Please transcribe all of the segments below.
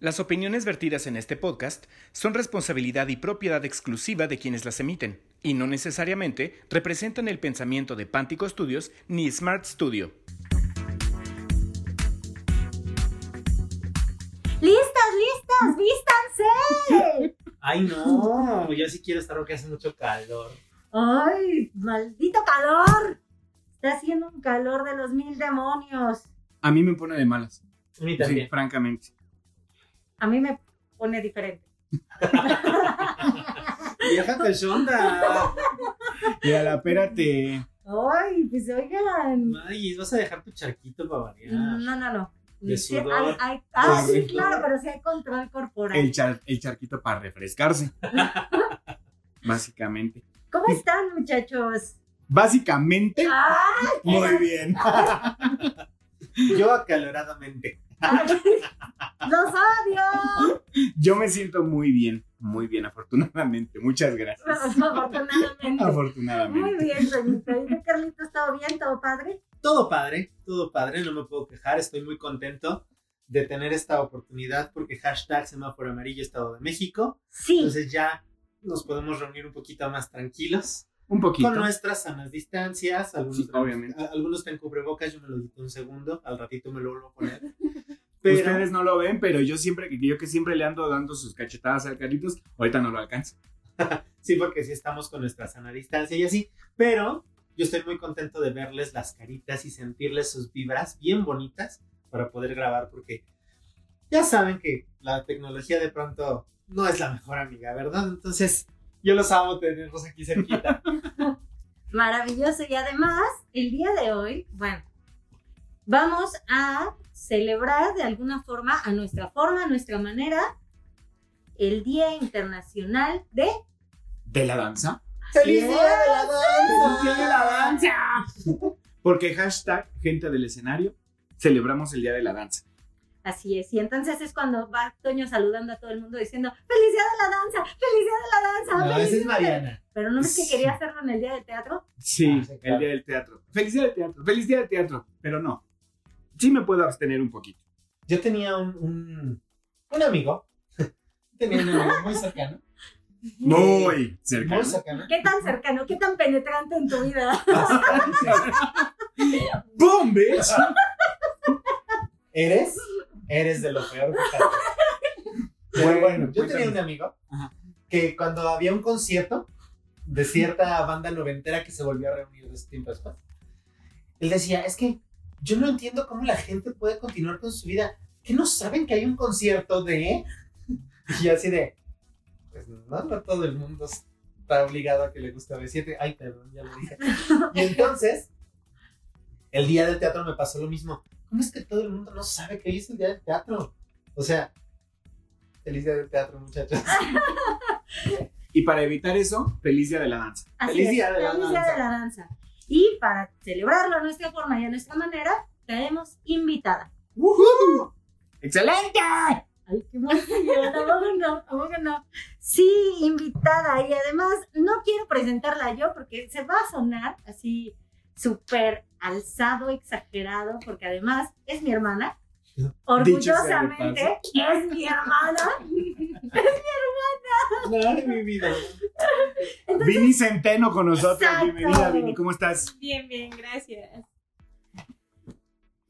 Las opiniones vertidas en este podcast son responsabilidad y propiedad exclusiva de quienes las emiten, y no necesariamente representan el pensamiento de Pántico Studios ni Smart Studio. ¡Listas, listas! ¡Vístanse! Ay, no, yo sí quiero estar porque hace mucho calor. ¡Ay, maldito calor! Está haciendo un calor de los mil demonios. A mí me pone de malas. A mí Sí, también. francamente. A mí me pone diferente. Vieja cachonda. Mira, espérate. ¡Ay, pues oigan! Ay, vas a dejar tu charquito para variar. No, no, no. De Sí, sudor. hay- hay- ah, sí, claro, pero sí hay control corporal. El, char- el charquito para refrescarse. Básicamente. ¿Cómo están, muchachos? Básicamente, ¡Ay! muy bien. Yo acaloradamente. ¡Los odio! Yo me siento muy bien, muy bien, afortunadamente. Muchas gracias. Afortunadamente. Muy Afortunadamente. bien, Toñito. ¿Y tú, Carlitos, todo bien? ¿Todo padre? Todo padre, todo padre, no me puedo quejar. Estoy muy contento de tener esta oportunidad porque hashtag semáforo amarillo Estado de México. Sí. Entonces ya nos podemos reunir un poquito más tranquilos. Un poquito. Con nuestras sanas distancias. Algunos, Sí, obviamente. algunos están cubrebocas, yo me lo quito un segundo. Al ratito me lo vuelvo a poner. Pero, Ustedes no lo ven, pero yo siempre, yo que siempre le ando dando sus cachetadas al Carlitos, ahorita no lo alcanzo. Sí, porque sí estamos con nuestra sana distancia y así. Pero yo estoy muy contento de verles las caritas y sentirles sus vibras bien bonitas para poder grabar, porque ya saben que la tecnología de pronto no es la mejor amiga, ¿verdad? Entonces, yo los amo tenerlos aquí cerquita. Maravilloso. Y además, el día de hoy, bueno, vamos a celebrar de alguna forma, a nuestra forma, a nuestra manera, el Día Internacional de... ¿De la danza? ¡Feliz día de la danza! ¡Día de la danza! Porque hashtag gente del escenario, celebramos el día de la danza. Así es. Y entonces es cuando va Toño saludando a todo el mundo diciendo, ¡Feliz Día de la Danza! ¡Feliz Día de la Danza! No, ¡Feliz esa es Día de la-". Mariana. Pero no es que quería hacerlo en el Día del Teatro. Sí, Ah, sí, claro. el día del teatro. Feliz día del teatro, feliz día del teatro. Pero no, sí me puedo abstener un poquito. Yo tenía un, un, un amigo, tenía un amigo muy cercano, Muy cercano. muy cercano, ¿Qué tan cercano, qué tan penetrante en tu vida? ¡Boom, bitch! ¿Eres? Eres de lo peor. fíjate. Pero Bueno, bueno, yo tenía un amigo que cuando había un concierto de cierta banda noventera que se volvió a reunir de tiempo después, él decía, es que yo no entiendo cómo la gente puede continuar con su vida. ¿Que no saben que hay un concierto de...? Y yo así de, pues no, no todo el mundo está obligado a que le guste B7. Ay, perdón, ya lo dije. Y entonces, el día del teatro me pasó lo mismo. ¿Cómo es que todo el mundo no sabe que hoy es el día del teatro? O sea, feliz día del teatro, muchachos. Y para evitar eso, feliz día de la danza. Así Feliz es, Día de la feliz Día Danza. de la danza. Y para celebrarlo a nuestra forma y a nuestra manera, tenemos invitada. ¡Woohoo! ¡Excelente! Ay, qué emoción, ¿a poco no? ¿A poco no? Sí, invitada. Y además, no quiero presentarla yo porque se va a sonar así súper alzado, exagerado, porque además es mi hermana. Orgullosamente es mi hermana. Ay, mi vida. Vini Centeno con nosotros. Exacto. Bienvenida, Vini. ¿Cómo estás? Bien, bien, gracias.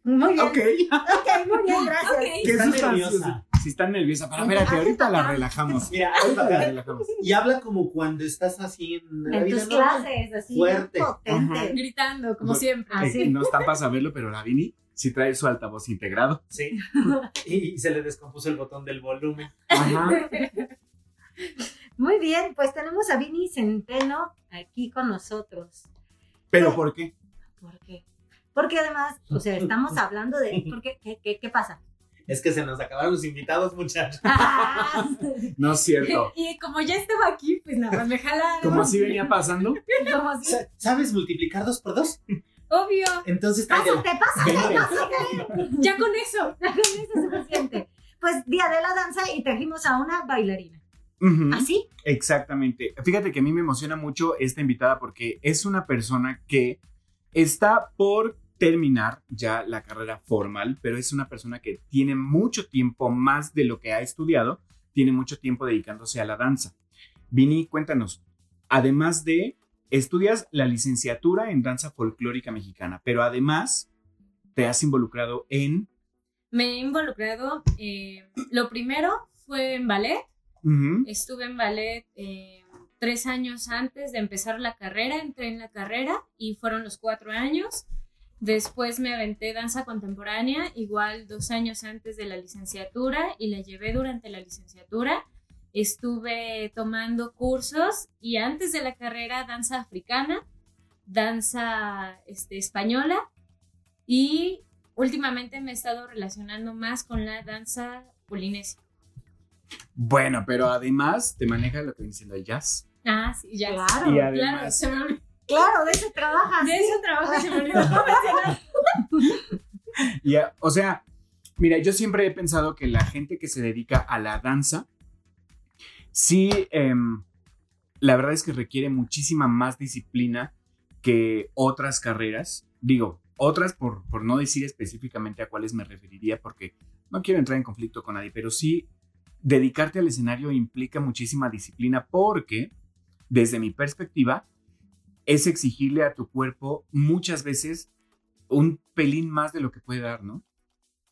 Muy bien. Ok. Ok, muy bien, gracias. ¿Qué Está nerviosa. Si están nerviosa, pero espérate, ahorita la relajamos. Mira, Ahorita la relajamos. y habla como cuando estás así en la En tus normal. clases, así. Fuerte. Potente. Ajá. Gritando, como No. siempre. Eh, no están para saberlo, pero la Vini sí trae su altavoz integrado. Sí. Y, y se le descompuso el botón del volumen. Ajá. Muy bien, pues tenemos a Vini Centeno aquí con nosotros. ¿Pero por qué? ¿Por qué? Porque además, o sea, estamos hablando de. ¿por qué? ¿Qué, pasa? Es que se nos acabaron los invitados, muchachos. Ah, No es cierto. Y como ya estaba aquí, pues nada más me jalaron. Como así venía pasando. como si- ¿Sabes multiplicar dos por dos? Obvio, Entonces. Pásate, pásate, pásate. ya con eso. Con eso es suficiente. Pues día de la danza y trajimos a una bailarina. Ujú. ¿Así? Exactamente. Fíjate que a mí me emociona mucho esta invitada porque es una persona que está por terminar ya la carrera formal, pero es una persona que tiene mucho tiempo más de lo que ha estudiado, tiene mucho tiempo dedicándose a la danza. Vini, cuéntanos, además de, estudias la licenciatura en danza folclórica mexicana, pero además te has involucrado en... Me he involucrado, eh, lo primero fue en ballet, estuve en ballet eh, tres años antes de empezar la carrera, entré en la carrera y fueron los cuatro años. Después me aventé danza contemporánea, igual dos años antes de la licenciatura y la llevé durante la licenciatura. Estuve tomando cursos y antes de la carrera danza africana, danza este, española y últimamente me he estado relacionando más con la danza polinesia. Bueno, pero además te maneja lo que viene siendo el jazz. Ah, sí, ya. Claro, Y Claro, además, se me olvidó. claro, de eso trabajas. De eso trabajo se me olvidó mencionar. y a- o sea, mira, yo siempre he pensado que la gente que se dedica a la danza, sí, em, la verdad es que requiere muchísima más disciplina que otras carreras. Digo, otras por, por no decir específicamente a cuáles me referiría, porque no quiero entrar en conflicto con nadie, pero sí, dedicarte al escenario implica muchísima disciplina porque, desde mi perspectiva, es exigirle a tu cuerpo muchas veces un pelín más de lo que puede dar, ¿no?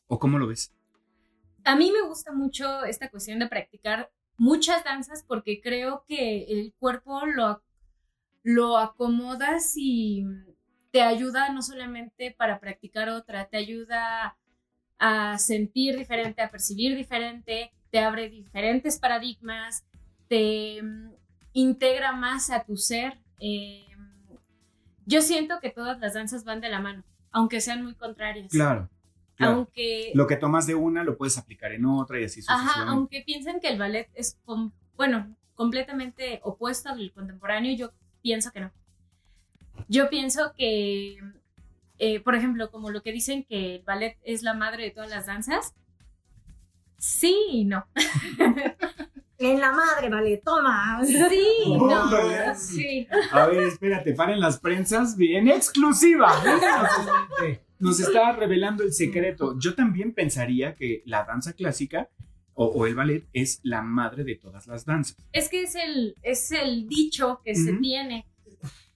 ¿O cómo lo ves? A mí me gusta mucho esta cuestión de practicar muchas danzas porque creo que el cuerpo lo, lo acomodas y te ayuda no solamente para practicar otra, te ayuda a sentir diferente, a percibir diferente, te abre diferentes paradigmas, te integra más a tu ser. Eh, yo siento que todas las danzas van de la mano, aunque sean muy contrarias. Claro. claro. Aunque Lo que tomas de una lo puedes aplicar en otra y así Ajá, sucesivamente. aunque piensen que el ballet es, com- bueno, completamente opuesto al contemporáneo, yo pienso que no. Yo pienso que, eh, por ejemplo, como lo que dicen que el ballet es la madre de todas las danzas, sí y no. En la madre, vale, toma. Sí, no. Sí. A ver, espérate, paren las prensas bien exclusiva. Nos está revelando el secreto. Yo también pensaría que la danza clásica o, o el ballet es la madre de todas las danzas. Es que es el, es el dicho que se tiene.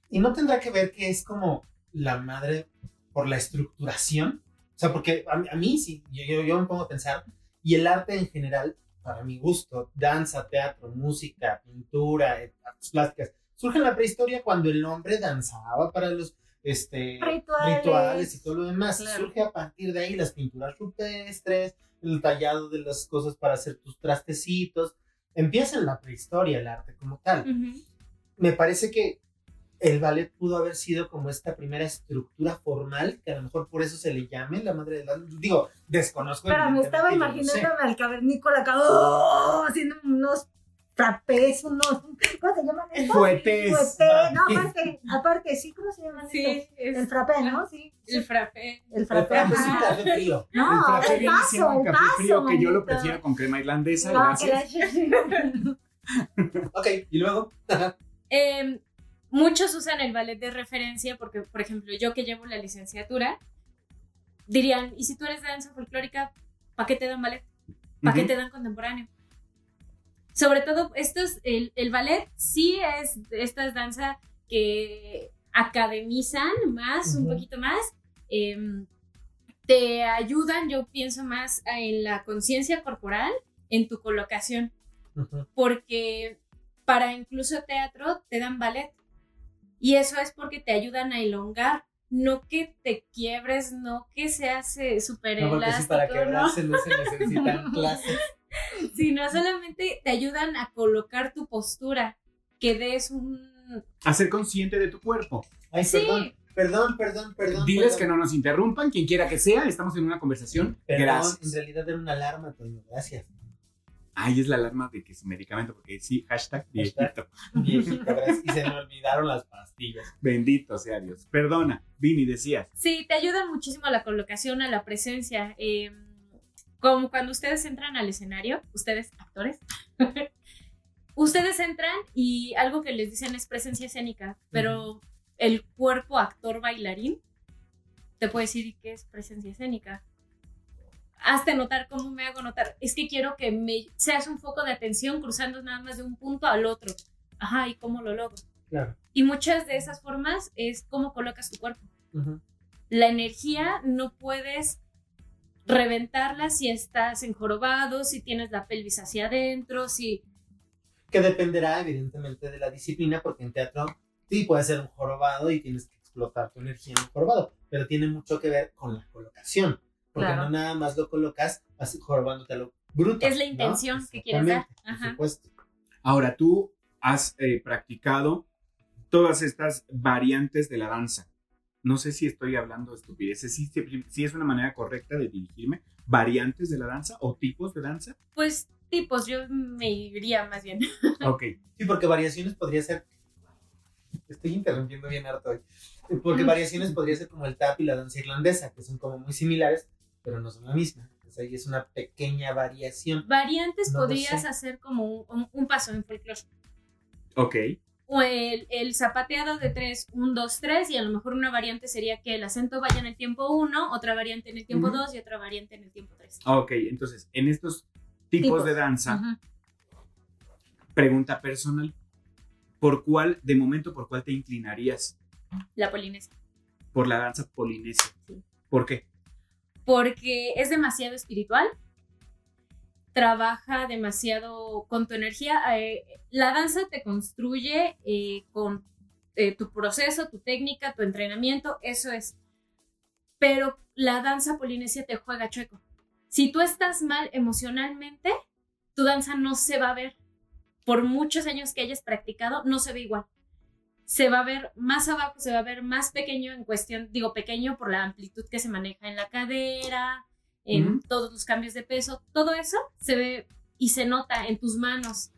Y no tendrá que ver que es como la madre por la estructuración. O sea, porque a, mí- a mí sí, yo, yo, yo me pongo a pensar, y el arte en general, para mi gusto, danza, teatro, música, pintura, eh, artes plásticas, surge en la prehistoria cuando el hombre danzaba para los este, Rituales. rituales y todo lo demás. Claro. Surge a partir de ahí las pinturas rupestres, el tallado de las cosas para hacer tus trastecitos. Empieza en la prehistoria el arte como tal Ujú. me parece que el ballet pudo haber sido como esta primera estructura formal, que a lo mejor por eso se le llame la madre del ballet. Digo, desconozco. Pero me estaba yo no sé. imaginándome al cavernícola acá, ¡oh! haciendo unos trapez, unos. ¿Cómo se llaman estos? Fuetes. Fuete, no, aparte, aparte, sí, ¿cómo se llaman Sí, estos? es El frappé, ¿no? Sí. el frappé. El El frappé. frappé es un ajá. café frío. No, el frappé el viene siendo paso, un el café frío paso, que yo lo manito. prefiero con crema irlandesa. No, que gracias. la- Ok, y luego. Eh, muchos usan el ballet de referencia porque, por ejemplo, yo que llevo la licenciatura, dirían, ¿y si tú eres danza folclórica, ¿para qué te dan ballet? ¿Para qué Ujú. te dan contemporáneo? Sobre todo, estos, el, el ballet sí es esta danza que academizan más, un poquito más. em, te ayudan, yo pienso más en la conciencia corporal, en tu colocación porque para incluso teatro te dan ballet. Y eso es porque te ayudan a elongar, no que te quiebres, no que seas eh, súper No, porque elástico, para quebrarse no se necesitan clases. sino solamente te ayudan a colocar tu postura, que des un... A ser consciente de tu cuerpo. Ay, Sí. perdón, perdón, perdón, perdón. Diles perdón. que no nos interrumpan, quien quiera que sea, estamos en una conversación. Perdón, en Gracias. realidad era una alarma, Toño. Gracias. Ay, es la alarma de que su medicamento, porque sí, hashtag viejito. Y se me olvidaron las pastillas. Bendito sea Dios. Perdona, Vini, decías. Sí, te ayudan muchísimo a la colocación, a la presencia. eh, como cuando ustedes entran al escenario, ustedes, actores, ustedes entran y algo que les dicen es presencia escénica, pero el cuerpo actor bailarín te puedo decir qué es presencia escénica. Hazte notar cómo me hago notar. Es que quiero que me seas un foco de atención cruzando nada más de un punto al otro. Ajá, ¿y cómo lo logro? Claro. Y muchas de esas formas es cómo colocas tu cuerpo. La energía no puedes reventarla si estás enjorobado, si tienes la pelvis hacia adentro, si... Que dependerá, evidentemente, de la disciplina, porque en teatro sí puede ser un jorobado y tienes que explotar tu energía en un jorobado, pero tiene mucho que ver con la colocación, porque Claro. no nada más lo colocas así jorobándote a lo bruto. Es la ¿no? intención que quieres dar. Exactamente, Por Ajá. supuesto. Ahora, tú has eh, practicado todas estas variantes de la danza. No sé si estoy hablando de estupideces, si, si es una manera correcta de dirigirme. ¿Variantes de la danza o tipos de danza? Pues tipos, yo me iría más bien. Ok. Sí, porque variaciones podría ser. Estoy interrumpiendo bien harto hoy. Porque variaciones podría ser como el tap y la danza irlandesa, que son como muy similares, pero no son la misma. O sea, ahí es una pequeña variación. Variantes No podrías sé. hacer como un, un paso en folclore. Ok. O el, el zapateado de 3, 1, 2, 3, y a lo mejor una variante sería que el acento vaya en el tiempo 1, otra variante en el tiempo Ujú. 2 y otra variante en el tiempo 3. Ok, entonces, en estos tipos, Tipos. de danza, pregunta personal. ¿Por cuál, de momento, por cuál te inclinarías? La polinesia. Por la danza polinesia. Sí. ¿Por qué? Porque es demasiado espiritual, trabaja demasiado con tu energía. eh, la danza te construye eh, con eh, tu proceso, tu técnica, tu entrenamiento, eso es. Pero la danza polinesia te juega chueco. Si tú estás mal emocionalmente, tu danza no se va a ver. Por muchos años que hayas practicado, no se ve igual. Se va a ver más abajo, se va a ver más pequeño en cuestión, digo pequeño por la amplitud que se maneja en la cadera, en todos los cambios de peso, todo eso se ve y se nota en tus manos,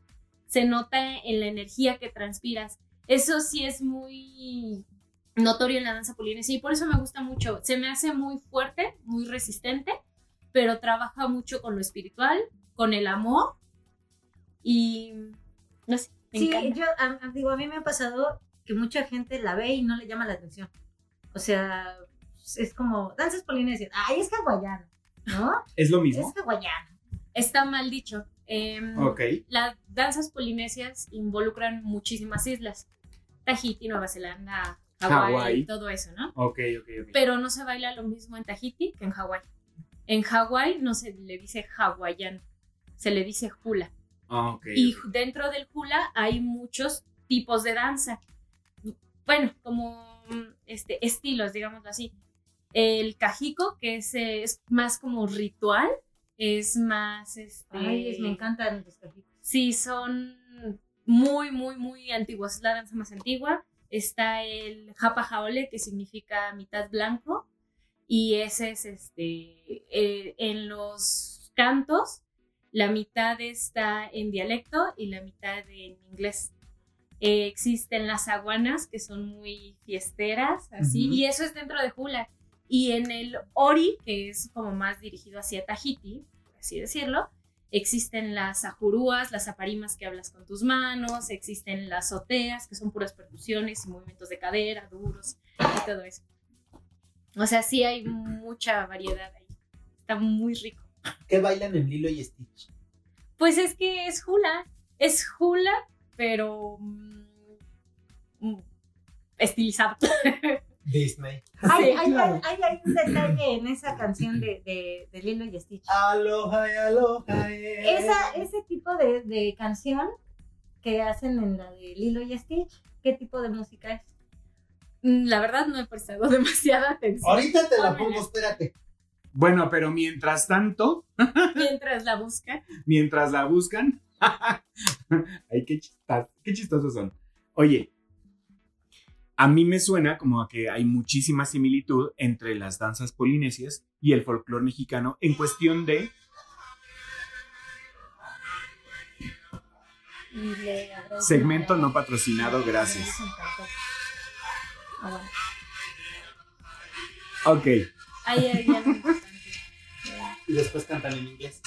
se nota en la energía que transpiras. Eso sí es muy notorio en la danza polinesia y por eso me gusta mucho. Se me hace muy fuerte, muy resistente, pero trabaja mucho con lo espiritual, con el amor y no sé, me Sí, encanta. yo a, a- digo, a mí me ha pasado que mucha gente la ve y no le llama la atención. O sea, es como danzas polinesias. Ay, es hawaiano, ¿no? ¿Es lo Es mismo? hawaiano. Está mal dicho. Ok. Las danzas polinesias involucran muchísimas islas. Tahiti, Nueva Zelanda, Hawái, todo eso, ¿no? Ok, ok, ok. Pero no se baila lo mismo en Tahiti que en Hawái. En Hawái no se le dice hawaiano, se le dice hula. Ah, ok, Y dentro del hula hay muchos tipos de danza. Bueno, como mm, este, estilos, digámoslo así. El cajico, que es, eh, es más como ritual, es más... Este, Ay, es- me encantan los cajitos. Sí, son muy, muy, muy antiguos. Es la danza más antigua. Está el Japa Jaole, que significa mitad blanco. Y ese es este. eh, en los cantos, la mitad está en dialecto y la mitad en inglés. Eh, existen las aguanas, que son muy fiesteras, así. Y eso es dentro de Hula. Y en el Ori, que es como más dirigido hacia Tahiti, por así decirlo, Existen las ajurúas, las aparimas que hablas con tus manos, existen las soteas, que son puras percusiones y movimientos de cadera, duros y todo eso. O sea, sí hay mucha variedad ahí. Está muy rico. ¿Qué bailan en Lilo y Stitch? Pues es que es hula. Es hula, pero mm, mm, estilizado. Disney. Hay, Sí, hay- claro. hay- hay un detalle en esa canción de, de, de Lilo y Stitch. Aloha, y aloha. eh. Esa, ese tipo de, de canción que hacen en la de Lilo y Stitch, ¿qué tipo de música es? Mm, La verdad no he prestado demasiada atención Ahorita te la pongo, espérate. Bueno, pero mientras tanto, mientras la buscan. mientras la buscan. Ay, qué, chistas- qué chistosos son. Oye, a mí me suena como a que hay muchísima similitud entre las danzas polinesias y el folclore mexicano en cuestión de segmento no patrocinado, gracias. Ok, Ahí. Y después cantan en inglés.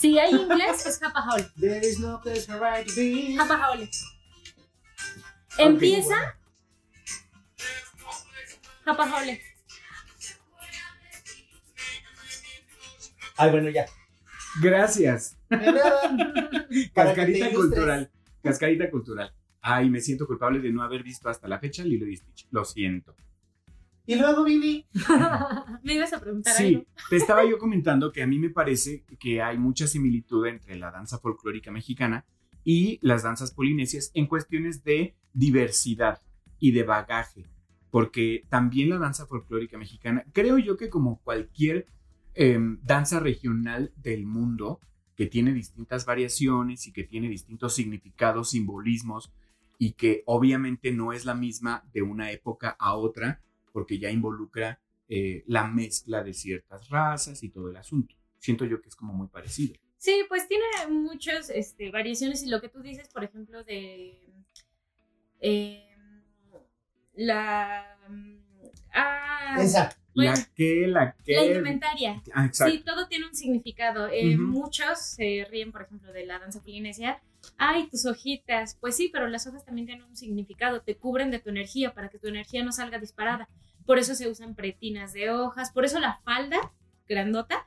Si hay inglés, es Japa Jaule. There is no right Empieza. Japa Ay, bueno, ya. Gracias. Cascarita cultural. Cascarita cultural. Ay, me siento culpable de no haber visto hasta la fecha Lilo y Stitch. Lo siento. Y luego, Vini. ¿Me ibas a preguntar Sí, algo? te estaba yo comentando que a mí me parece que hay mucha similitud entre la danza folclórica mexicana y las danzas polinesias en cuestiones de diversidad y de bagaje, porque también la danza folclórica mexicana, creo yo que como cualquier em, danza regional del mundo, que tiene distintas variaciones y que tiene distintos significados, simbolismos, y que obviamente no es la misma de una época a otra, porque ya involucra eh, la mezcla de ciertas razas y todo el asunto. Siento yo que es como muy parecido. Sí, pues tiene muchas este, variaciones y lo que tú dices, por ejemplo, de eh, la... Ah, Esa. bueno, la que, la que. la indumentaria. Ah, exacto. Sí, todo tiene un significado. Eh. Muchos se ríen, por ejemplo, de la danza polinesia. Ay, tus hojitas. Pues sí, pero las hojas también tienen un significado. Te cubren de tu energía para que tu energía no salga disparada. Por eso se usan pretinas de hojas. Por eso la falda grandota,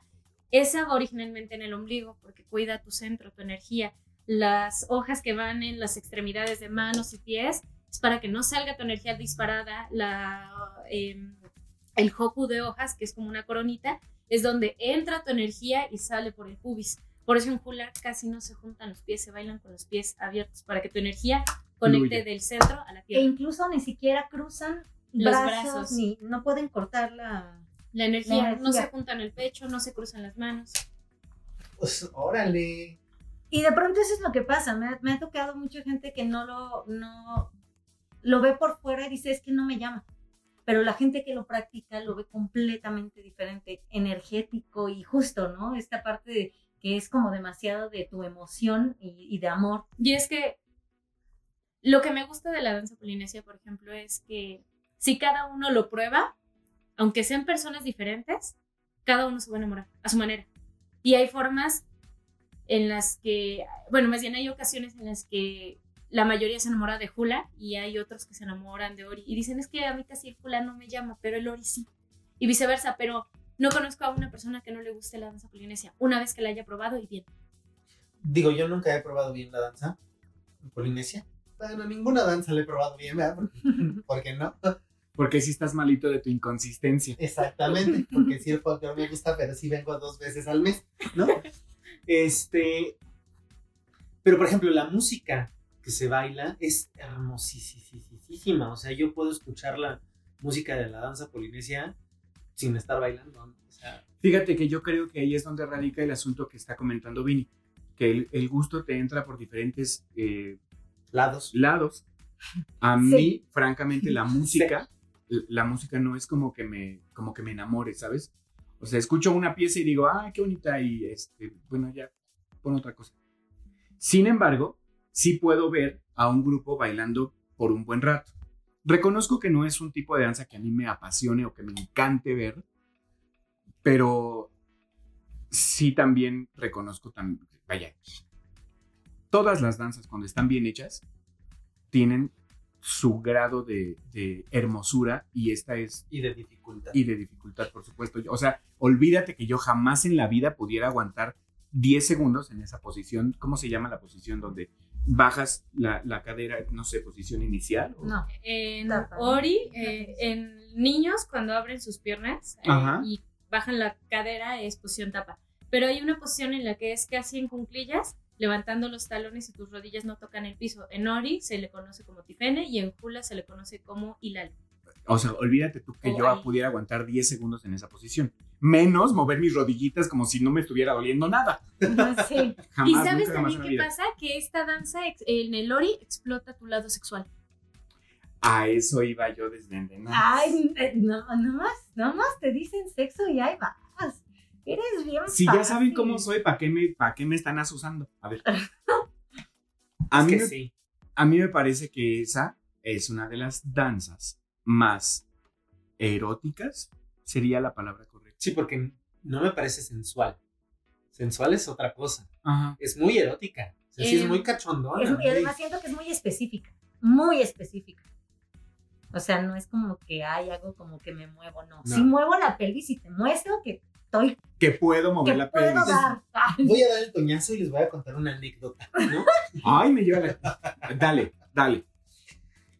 esa va originalmente en el ombligo, porque cuida tu centro, tu energía. Las hojas que van en las extremidades de manos y pies es para que no salga tu energía disparada. La, em, el hoku de hojas, que es como una coronita, es donde entra tu energía y sale por el pubis. Por eso en hula casi no se juntan los pies, se bailan con los pies abiertos para que tu energía conecte del centro a la E tierra. incluso ni siquiera cruzan Los brazos, brazos. ni no pueden cortar la. La energía, La no se juntan el pecho, no se cruzan las manos. Pues, órale. Y de pronto eso es lo que pasa. Me, ha- me ha tocado mucha gente que no lo, no lo ve por fuera y dice es que no me llama. Pero la gente que lo practica lo ve completamente diferente, energético y justo, ¿no? Esta parte que es como demasiado de tu emoción y, y de amor. Y es que lo que me gusta de la danza polinesia, por ejemplo, es que si cada uno lo prueba, aunque sean personas diferentes, cada uno se va a enamorar a su manera. Y hay formas en las que, bueno, más bien hay ocasiones en las que la mayoría se enamora de Hula y hay otros que se enamoran de Ori y dicen es que a mí casi el Hula no me llama, pero el Ori sí. Y viceversa, pero no conozco a una persona que no le guste la danza polinesia. Una vez que la haya probado y bien. Digo, yo nunca he probado bien la danza Polinesia. Bueno, ninguna danza la he probado bien, ¿verdad? Porque- ¿Por qué no? Porque si estás malito de tu inconsistencia. Exactamente, porque sí el folclore me gusta, pero sí vengo dos veces al mes, ¿no? Este, pero por ejemplo, la música que se baila es hermosísima, o sea, yo puedo escuchar la música de la danza polinesia sin estar bailando, ¿no? o sea, Fíjate que yo creo que ahí es donde radica el asunto que está comentando Vini. Que el, el gusto te entra por diferentes eh, lados. lados. A Sí. mí, francamente, la música, la música no es como que me, como que me enamore, ¿sabes? O sea, escucho una pieza y digo, ah, qué bonita, y este, bueno, ya, pon otra cosa. Sin embargo, sí puedo ver a un grupo bailando por un buen rato. Reconozco que no es un tipo de danza que a mí me apasione o que me encante ver, pero sí también reconozco también, vaya, todas las danzas cuando están bien hechas tienen su grado de, de hermosura y esta es Y de dificultad. y de dificultad, por supuesto. O sea, olvídate que yo jamás en la vida pudiera aguantar 10 segundos en esa posición. ¿Cómo se llama la posición donde bajas la, la cadera, no sé, posición inicial? o- No. En. Ori, eh, en niños, cuando abren sus piernas eh, y bajan la cadera, es posición tapa. Pero hay una posición en la que es casi en cunclillas, levantando los talones y tus rodillas no tocan el piso. En Ori se le conoce como tifene y en Hula se le conoce como hilal. O sea, olvídate tú que Oh, yo ay. pudiera aguantar 10 segundos en esa posición. Menos mover mis rodillitas como si no me estuviera doliendo nada. Sí. Jamás, y sabes nunca también qué pasa? Que esta danza en el Ori explota tu lado sexual. A eso iba yo desde ¿no? Ay, eh, no, nomás, nomás te dicen sexo y ahí vas. Eres bien Si ya saben cómo soy, ¿para qué, me, ¿para qué me están asusando? A ver. A Es mí, que me, sí. a mí me parece que esa es una de las danzas más eróticas, sería la palabra correcta. Sí, porque no me parece sensual. Sensual es otra cosa. Ajá. Es muy erótica. O sea, sí es Eh, muy cachondona. Es- y además siento que es muy específica, muy específica. O sea, no es como que hay algo como que me muevo, no. No. Si muevo la pelvis y te muestro que estoy, Que puedo mover que la puedo pelvis. dar. Voy a dar el toñazo y les voy a contar una anécdota, ¿no? Ay, me lleva la... Dale, dale.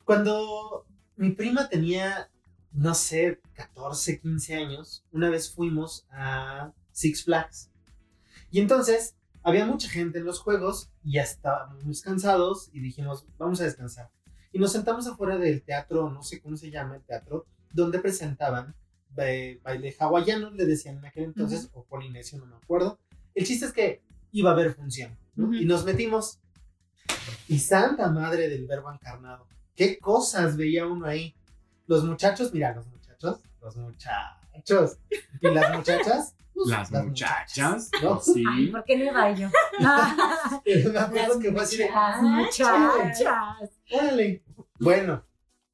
Cuando mi prima tenía, no sé, 14, 15 años, una vez fuimos a Six Flags. Y entonces había mucha gente en los juegos y ya estábamos muy cansados y dijimos, vamos a descansar. Y nos sentamos afuera del teatro, no sé cómo se llama el teatro, donde presentaban eh, baile hawaiano, le decían en aquel entonces, o polinesio, no me acuerdo. El chiste es que iba a haber función. Y nos metimos. Y santa madre del verbo encarnado. ¿Qué cosas veía uno ahí? Los muchachos, mira, los muchachos, los muchachos. Y las muchachas, pues, Las muchachas. ¿no? Sí. Ay, ¿por qué no iba yo? Pero me acuerdo que fue así de, Las muchachas. órale. Bueno,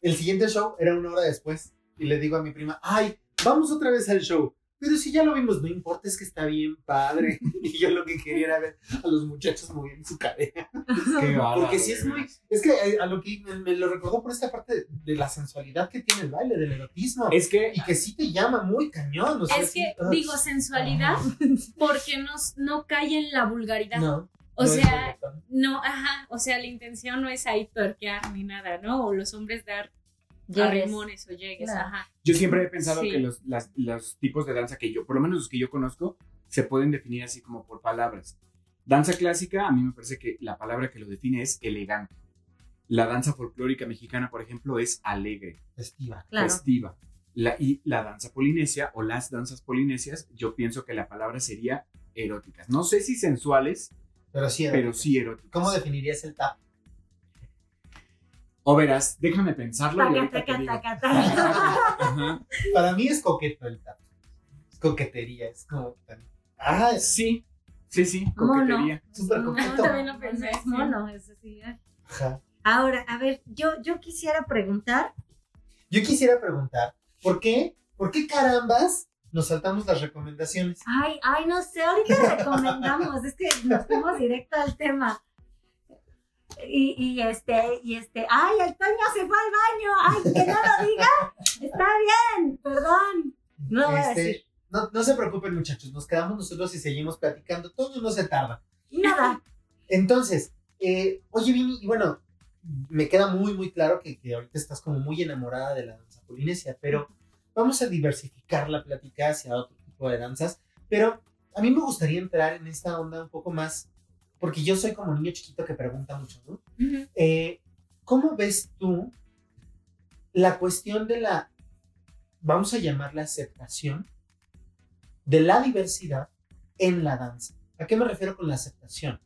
el siguiente show era una hora después. Y le digo a mi prima, ay, vamos otra vez al show. Pero si ya lo vimos, no importa, es que está bien padre. Y yo lo que quería era ver a los muchachos moviendo su cadera. Qué Porque sí es muy. Es que eh, a lo que me, me lo recordó por esta parte de, de la sensualidad que tiene el baile, del erotismo. Es que y que sí te llama muy cañón. O sea, Es que ah, digo sensualidad porque no, no cae en la vulgaridad. No. o no sea, no, ajá, o sea, la intención no es ahí tuerquear ni nada, ¿no? O los hombres dar Llegues. arrimones o llegues, Claro. ajá. yo siempre he pensado Sí. que los, las- los tipos de danza que yo, por lo menos los que yo conozco, se pueden definir así como por palabras. Danza clásica, a mí me parece que la palabra que lo define es elegante. La danza folclórica mexicana, por ejemplo, es alegre, Festiva. Claro. festiva. La, y la danza polinesia o las danzas polinesias, yo pienso que la palabra sería eróticas. No sé si sensuales, Pero sí. pero sí eróticas. ¿Cómo definirías el tap? O verás, déjame pensarlo y Taca, ahorita te taca, digo. taca, taca. Ajá. Para mí es coqueto el tap. Es coquetería, es como. Ah, es Sí, sí, sí, coquetería. súper No, coqueto. también lo pensé. Es mono, eso sí. Ajá. Ahora, a ver, yo, yo quisiera preguntar, Yo quisiera preguntar, ¿por qué? ¿Por qué carambas nos saltamos las recomendaciones? ay, ay, no sé, ahorita recomendamos, es que nos fuimos directo al tema. Y, y este, y este, ay, el Toño se fue al baño, ay, que no lo diga, está bien, perdón. No voy a Este, decir no, no se preocupen, muchachos, nos quedamos nosotros y seguimos platicando. Todo no se tarda. nada. Entonces, eh, oye, Vini, y bueno, me queda muy, muy claro que, que ahorita estás como muy enamorada de la danza polinesia, pero vamos a diversificar la plática hacia otro tipo de danzas. Pero a mí me gustaría entrar en esta onda un poco más, porque yo soy como niño chiquito que pregunta mucho, ¿no? Ujú. Eh, ¿Cómo ves tú la cuestión de la, vamos a llamarla aceptación, de la diversidad en la danza? ¿A qué me refiero con la aceptación?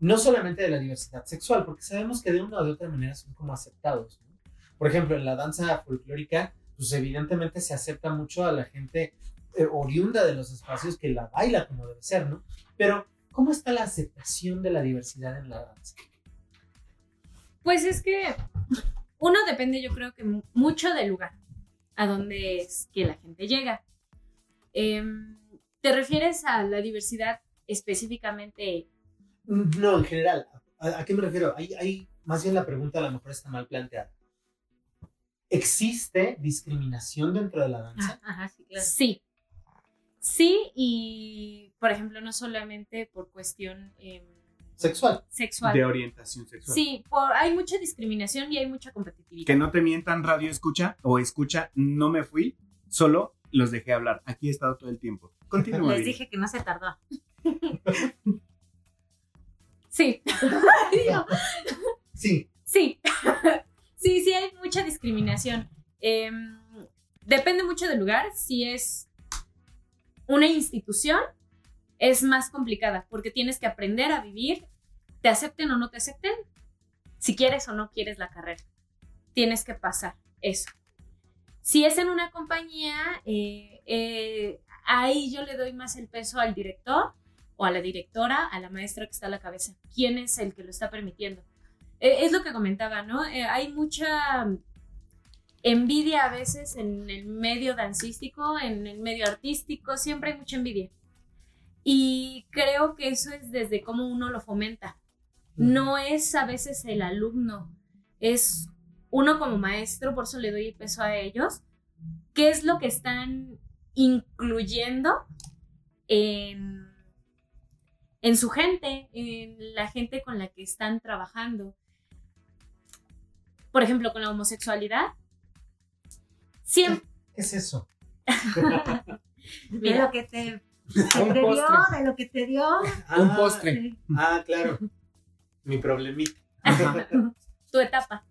No solamente de la diversidad sexual, porque sabemos que de una o de otra manera son como aceptados. ¿no? Por ejemplo, en la danza folclórica, pues evidentemente se acepta mucho a la gente eh, oriunda de los espacios que la baila como debe ser, ¿no? Pero, ¿cómo está la aceptación de la diversidad en la danza? Pues es que uno depende, yo creo que mu- mucho del lugar a donde es que la gente llega. Em, ¿Te refieres a la diversidad específicamente? No, en general. ¿A, a qué me refiero? Hay, hay, más bien la pregunta a lo mejor está mal planteada. ¿Existe discriminación dentro de la danza? Ah, Ajá, sí, claro. Sí. Sí, y por ejemplo, no solamente por cuestión em, Sexual. sexual. De orientación sexual. Sí, por, hay mucha discriminación y hay mucha competitividad. Que no te mientan radio escucha o escucha, no me fui, solo los dejé hablar. Aquí he estado todo el tiempo. Continúa. Les dije que no se tardó. Sí, Sí. sí. sí, sí, hay mucha discriminación. Em, depende mucho del lugar. Si es una institución, es más complicada porque tienes que aprender a vivir, te acepten o no te acepten, si quieres o no quieres la carrera. Tienes que pasar eso. Si es en una compañía, eh, eh, ahí yo le doy más el peso al director o a la directora, a la maestra que está a la cabeza. ¿Quién es el que lo está permitiendo? Eh, es lo que comentaba, ¿no? Eh, hay mucha envidia a veces en el medio dancístico, en el medio artístico, siempre hay mucha envidia. Y creo que eso es desde cómo uno lo fomenta. No es a veces el alumno, es uno como maestro, por eso le doy el peso a ellos. ¿Qué es lo que están incluyendo en, en su gente, en la gente con la que están trabajando. Por ejemplo, con la homosexualidad. Siempre. ¿Qué es eso? De lo que te, te Un dio, de lo que te dio. Un postre. Sí. Ah, claro. Mi problemita. tu etapa.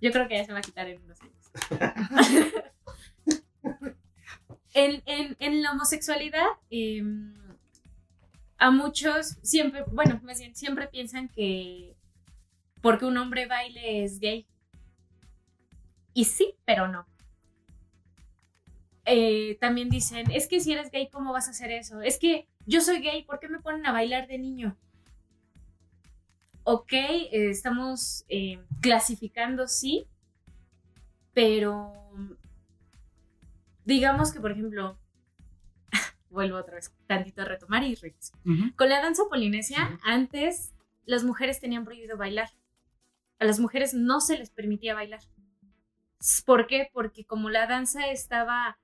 Yo creo que ya se va a quitar en unos años. en, en- en la homosexualidad, eh, a muchos siempre, bueno, más bien, siempre piensan que porque un hombre baile es gay. Y sí, pero no. Eh, también dicen, es que si eres gay, ¿cómo vas a hacer eso? Es que yo soy gay, ¿por qué me ponen a bailar de niño? ok, eh, estamos eh, clasificando, sí, pero digamos que, por ejemplo, vuelvo otra vez, tantito a retomar y regreso. Con la danza polinesia, antes las mujeres tenían prohibido bailar. A las mujeres no se les permitía bailar. ¿Por qué? Porque como la danza estaba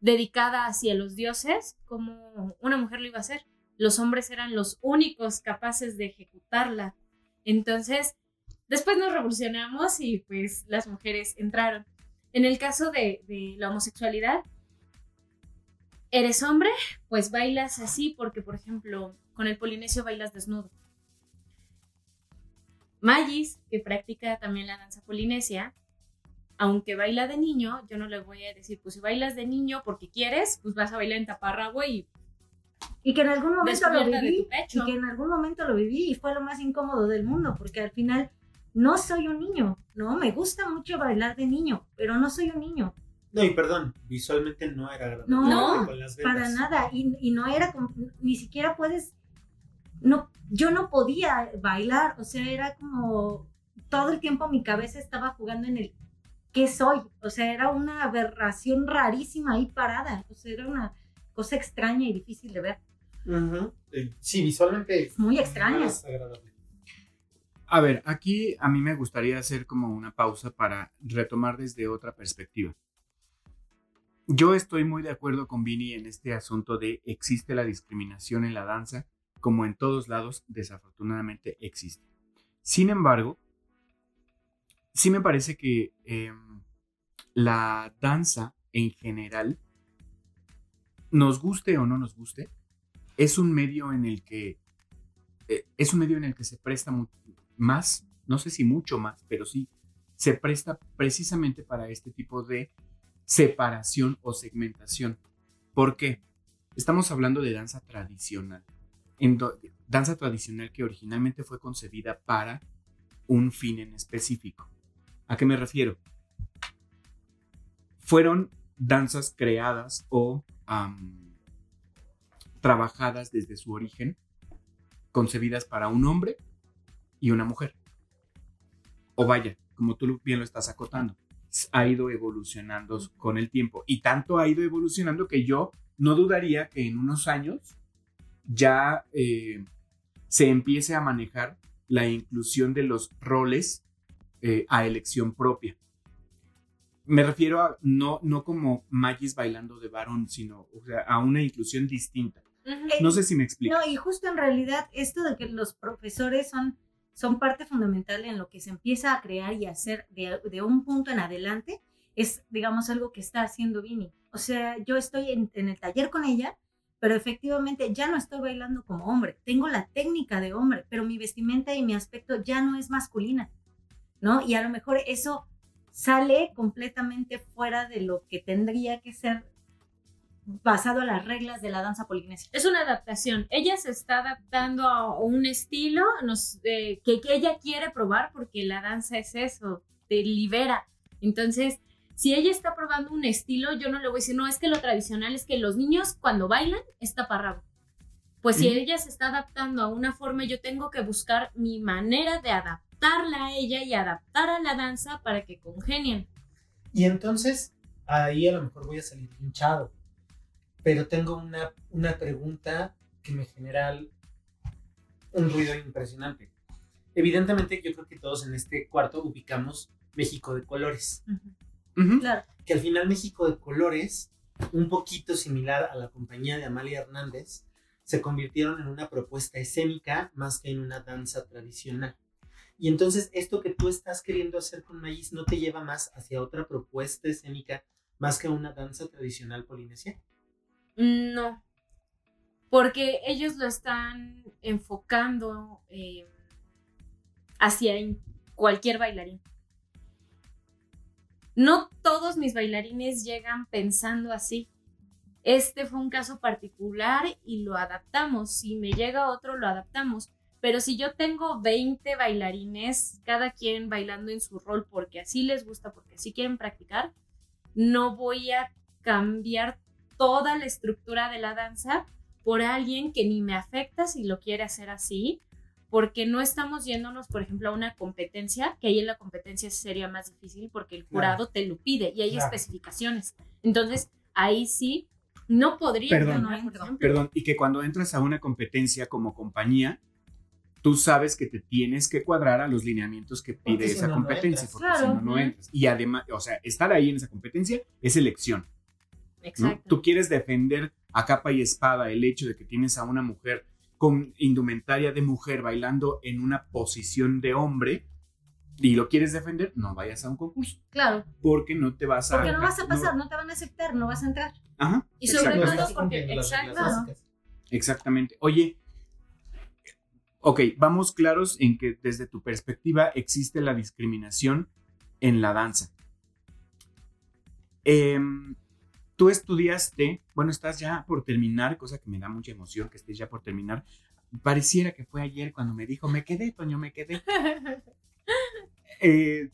dedicada hacia los dioses, como una mujer lo iba a hacer. Los hombres eran los únicos capaces de ejecutarla. Entonces, después nos revolucionamos y pues las mujeres entraron. En el caso de, de la homosexualidad, eres hombre, pues bailas así porque, por ejemplo, con el polinesio bailas desnudo. Magis, que practica también la danza polinesia, aunque baila de niño, yo no le voy a decir, pues si bailas de niño porque quieres, pues vas a bailar en taparragua y Y que en algún momento lo viví. tu pecho. Y que en algún momento lo viví y fue lo más incómodo del mundo, porque al final no soy un niño, ¿no? Me gusta mucho bailar de niño, pero no soy un niño, No, y perdón, visualmente no era agradable. No, con las para nada. Y, y no era como, ni siquiera puedes, no, yo no podía bailar, o sea, era como, todo el tiempo mi cabeza estaba jugando en el, ¿qué soy? O sea, era una aberración rarísima ahí parada, o sea, era una cosa extraña y difícil de ver. Eh, Sí, visualmente. Muy extraña. agradable. A ver, aquí a mí me gustaría hacer como una pausa para retomar desde otra perspectiva. Yo estoy muy de acuerdo con Vini en este asunto de existe la discriminación en la danza, como en todos lados, desafortunadamente existe. Sin embargo, sí me parece que em, la danza en general, nos guste o no nos guste, es un medio en el que eh, es un medio en el que se presta más, no sé si mucho más, pero sí se presta precisamente para este tipo de separación o segmentación. ¿Por qué? Estamos hablando de danza tradicional. Danza tradicional que originalmente fue concebida para un fin en específico. ¿A qué me refiero? Fueron danzas creadas o trabajadas desde su origen, concebidas para un hombre y una mujer. O vaya, como tú bien lo estás acotando, ha ido evolucionando con el tiempo. Y tanto ha ido evolucionando que yo no dudaría que en unos años ya eh, se empiece a manejar la inclusión de los roles eh, a elección propia. Me refiero a no, no como Magis bailando de varón, sino o sea, a una inclusión distinta. No sé si me explico. No, y justo en realidad esto de que los profesores son, son parte fundamental en lo que se empieza a crear y hacer de, de un punto en adelante, es, digamos, algo que está haciendo Vini. O sea, yo estoy en, en el taller con ella, pero efectivamente ya no estoy bailando como hombre. Tengo la técnica de hombre, pero mi vestimenta y mi aspecto ya no es masculina, ¿no? Y a lo mejor eso sale completamente fuera de lo que tendría que ser basado en las reglas de la danza polinesia. Es una adaptación. Ella se está adaptando a un estilo nos, eh, que, que ella quiere probar porque la danza es eso, te libera. Entonces, si ella está probando un estilo, yo no le voy a decir, no, es que lo tradicional es que los niños cuando bailan es taparrabo. Pues si ella se está adaptando a una forma, yo tengo que buscar mi manera de adaptarla a ella y adaptar a la danza para que congenien. Y entonces, ahí a lo mejor voy a salir hinchado. Pero tengo una, una pregunta que me genera un ruido impresionante. Evidentemente, yo creo que todos en este cuarto ubicamos México de colores. Claro. Que al final México de colores un poquito similar a la compañía de Amalia Hernández, se convirtieron en una propuesta escénica más que en una danza tradicional. Y entonces esto que tú estás queriendo hacer con Maíz no te lleva más hacia otra propuesta escénica más que una danza tradicional polinesia. No, porque ellos lo están enfocando eh, hacia cualquier bailarín. No todos mis bailarines llegan pensando así. Este fue un caso particular y lo adaptamos. Si me llega otro, lo adaptamos. Pero si yo tengo 20 bailarines, cada quien bailando en su rol porque así les gusta, porque así quieren practicar, no voy a cambiar toda la estructura de la danza por alguien que ni me afecta si lo quiere hacer así, porque no estamos yéndonos, por ejemplo, a una competencia, que ahí en la competencia sería más difícil porque el jurado te lo pide y hay especificaciones. Entonces, ahí sí, no podría. Perdón, perdón, y que cuando entras a una competencia como compañía, tú sabes que te tienes que cuadrar a los lineamientos que pide esa competencia, porque si no, no entras. Y además, o sea, estar ahí en esa competencia es elección. Exacto. Tú quieres defender a capa y espada el hecho de que tienes a una mujer con indumentaria de mujer bailando en una posición de hombre y lo quieres defender, no vayas a un concurso. Claro. Porque no te vas a... Porque no vas a pasar, no, te van a aceptar, no vas a entrar. Ajá. Y sobre todo porque... Exacto. Exactamente. Oye, ok, vamos claros en que desde tu perspectiva existe la discriminación en la danza. Eh, Tú estudiaste, bueno, estás ya por terminar, cosa que me da mucha emoción que estés ya por terminar. Pareciera que fue ayer cuando me dijo, me quedé, Toño, me quedé. Eh,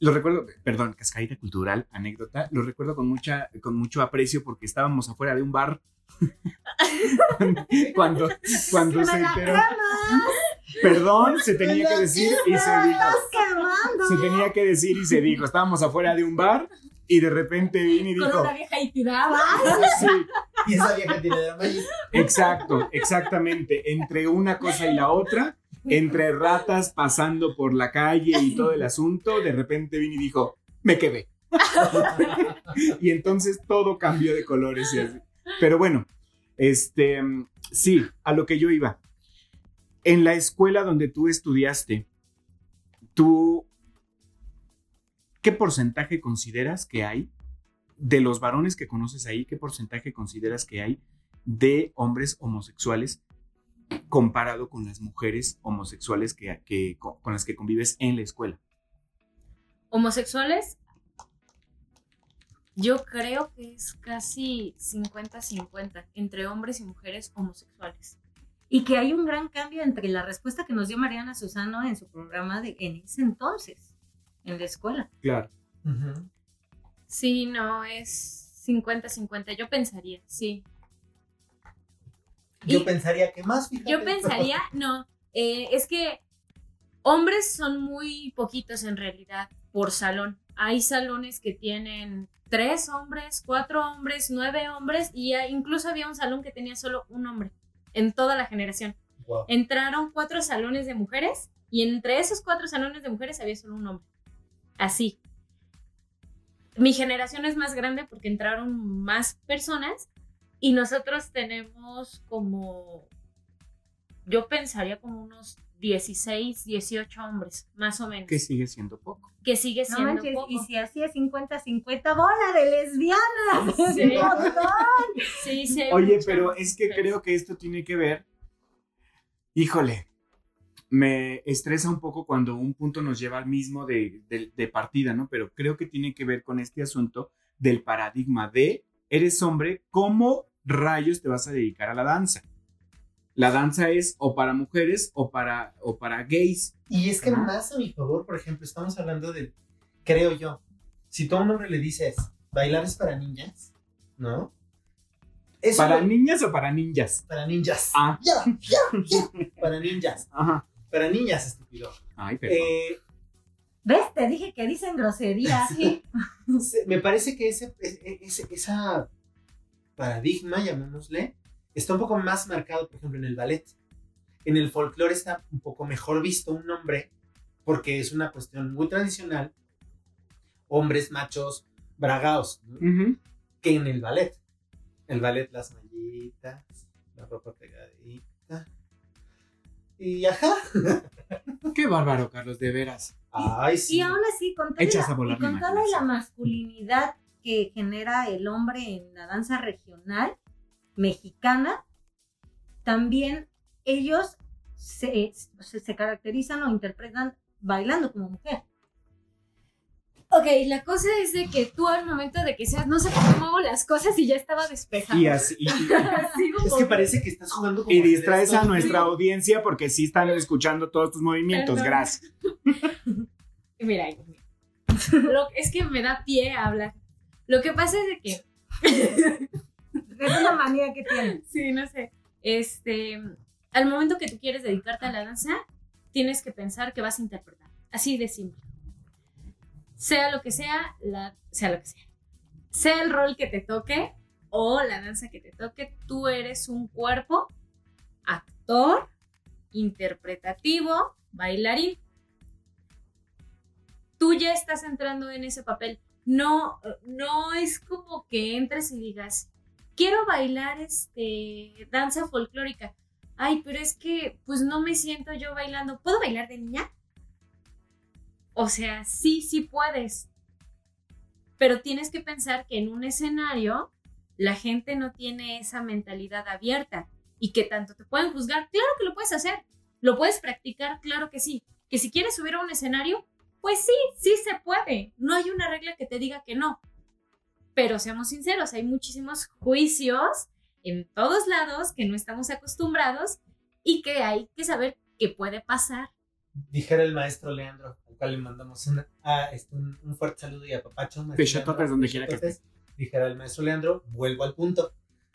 lo recuerdo, perdón, cascadita cultural, anécdota, lo recuerdo con, mucha, con mucho aprecio porque estábamos afuera de un bar cuando, cuando se enteró. Perdón, se tenía que decir y se dijo. Se tenía que decir y se dijo. Estábamos afuera de un bar y de repente vine y dijo. Con una vieja y tiraba. Sí. Y esa vieja de Exacto, exactamente. Entre una cosa y la otra, entre ratas pasando por la calle y todo el asunto, de repente vine y dijo, me quedé. y entonces todo cambió de colores y así. Pero bueno, este, sí, a lo que yo iba. En la escuela donde tú estudiaste, tú ¿qué porcentaje consideras que hay de los varones que conoces ahí? ¿Qué porcentaje consideras que hay de hombres homosexuales comparado con las mujeres homosexuales que, con las que convives en la escuela? Homosexuales, yo creo que es casi 50-50 entre hombres y mujeres homosexuales. Y que hay un gran cambio entre la respuesta que nos dio Mariana Susano en su programa de en ese entonces en la escuela. Claro. Sí, no, es 50-50. Yo pensaría, sí. Yo pensaría que más, fíjate. Yo pensaría, no, eh, es que hombres son muy poquitos en realidad por salón. Hay salones que tienen tres hombres, cuatro hombres, nueve hombres y incluso había un salón que tenía solo un hombre en toda la generación. Entraron cuatro salones de mujeres y entre esos cuatro salones de mujeres había solo un hombre así. Mi generación es más grande porque entraron más personas y nosotros tenemos como, yo pensaría como unos 16, 18 hombres, más o menos. Que sigue siendo poco. Que sigue siendo poco. Y si hacía 50-50, bola de lesbianas. Sí. sí, Oye, pero es que creo que esto tiene que ver, híjole, me estresa un poco cuando un punto nos lleva al mismo de, partida, ¿no? Pero creo que tiene que ver con este asunto del paradigma de, eres hombre, ¿cómo rayos te vas a dedicar a la danza? La danza es o para mujeres o para, o para gays. Y es que más a mi favor, por ejemplo, estamos hablando de, creo yo, si tú a un hombre le dices, bailar es para niñas, ¿no? ¿Para niñas o para ninjas? Para ninjas. Ah. Ya, ya, ya. Para ninjas. Ajá para niñas, estúpido. Ay, perdón. Eh, ¿Ves? Te dije que dicen groserías. Sí. Me parece que ese, ese esa paradigma, llamémosle, está un poco más marcado, por ejemplo, en el ballet. En el folclore está un poco mejor visto un hombre porque es una cuestión muy tradicional. Hombres, machos, bragaos, que en el ballet. El ballet, las mallitas, la ropa pegadita. Y ajá. Qué bárbaro, Carlos, de veras. Ay, sí. Y aún así, con toda, Echas a la, volar y con toda la masculinidad que genera el hombre en la danza regional mexicana, también ellos se, se, se caracterizan o interpretan bailando como mujer. Ok, la cosa es de que tú al momento de que seas, no sé cómo muevo las cosas y ya estaba despejada. Y así. y- Es que parece que estás jugando como Y distraes a nuestra audiencia porque sí están escuchando todos tus movimientos. Perdón. Gracias. Mira. Lo- es que me da pie a hablar. Lo que pasa es de que Es una manía que tienen. Sí, no sé. Este, al momento que tú quieres dedicarte a la danza, tienes que pensar que vas a interpretar. Así de simple. Sea lo que sea, sea lo que sea. Sea el rol que te toque o la danza que te toque, tú eres un cuerpo, actor, interpretativo, bailarín. Tú ya estás entrando en ese papel. No, no es como que entres y digas, quiero bailar este danza folclórica. Ay, pero es que pues no me siento yo bailando. ¿Puedo bailar de niña? O sea, sí, sí puedes. Pero tienes que pensar que en un escenario la gente no tiene esa mentalidad abierta y que tanto te pueden juzgar. Claro que lo puedes hacer. Lo puedes practicar, claro que sí. Que si quieres subir a un escenario, pues sí, sí se puede. No hay una regla que te diga que no. Pero seamos sinceros, hay muchísimos juicios en todos lados que no estamos acostumbrados y que hay que saber qué puede pasar. Dijera el maestro Leandro, al cual le mandamos una- ah, este, un, un fuerte saludo y a Papacho. Leandro, donde quiera que pechatotes. Dijera el maestro Leandro, vuelvo al punto.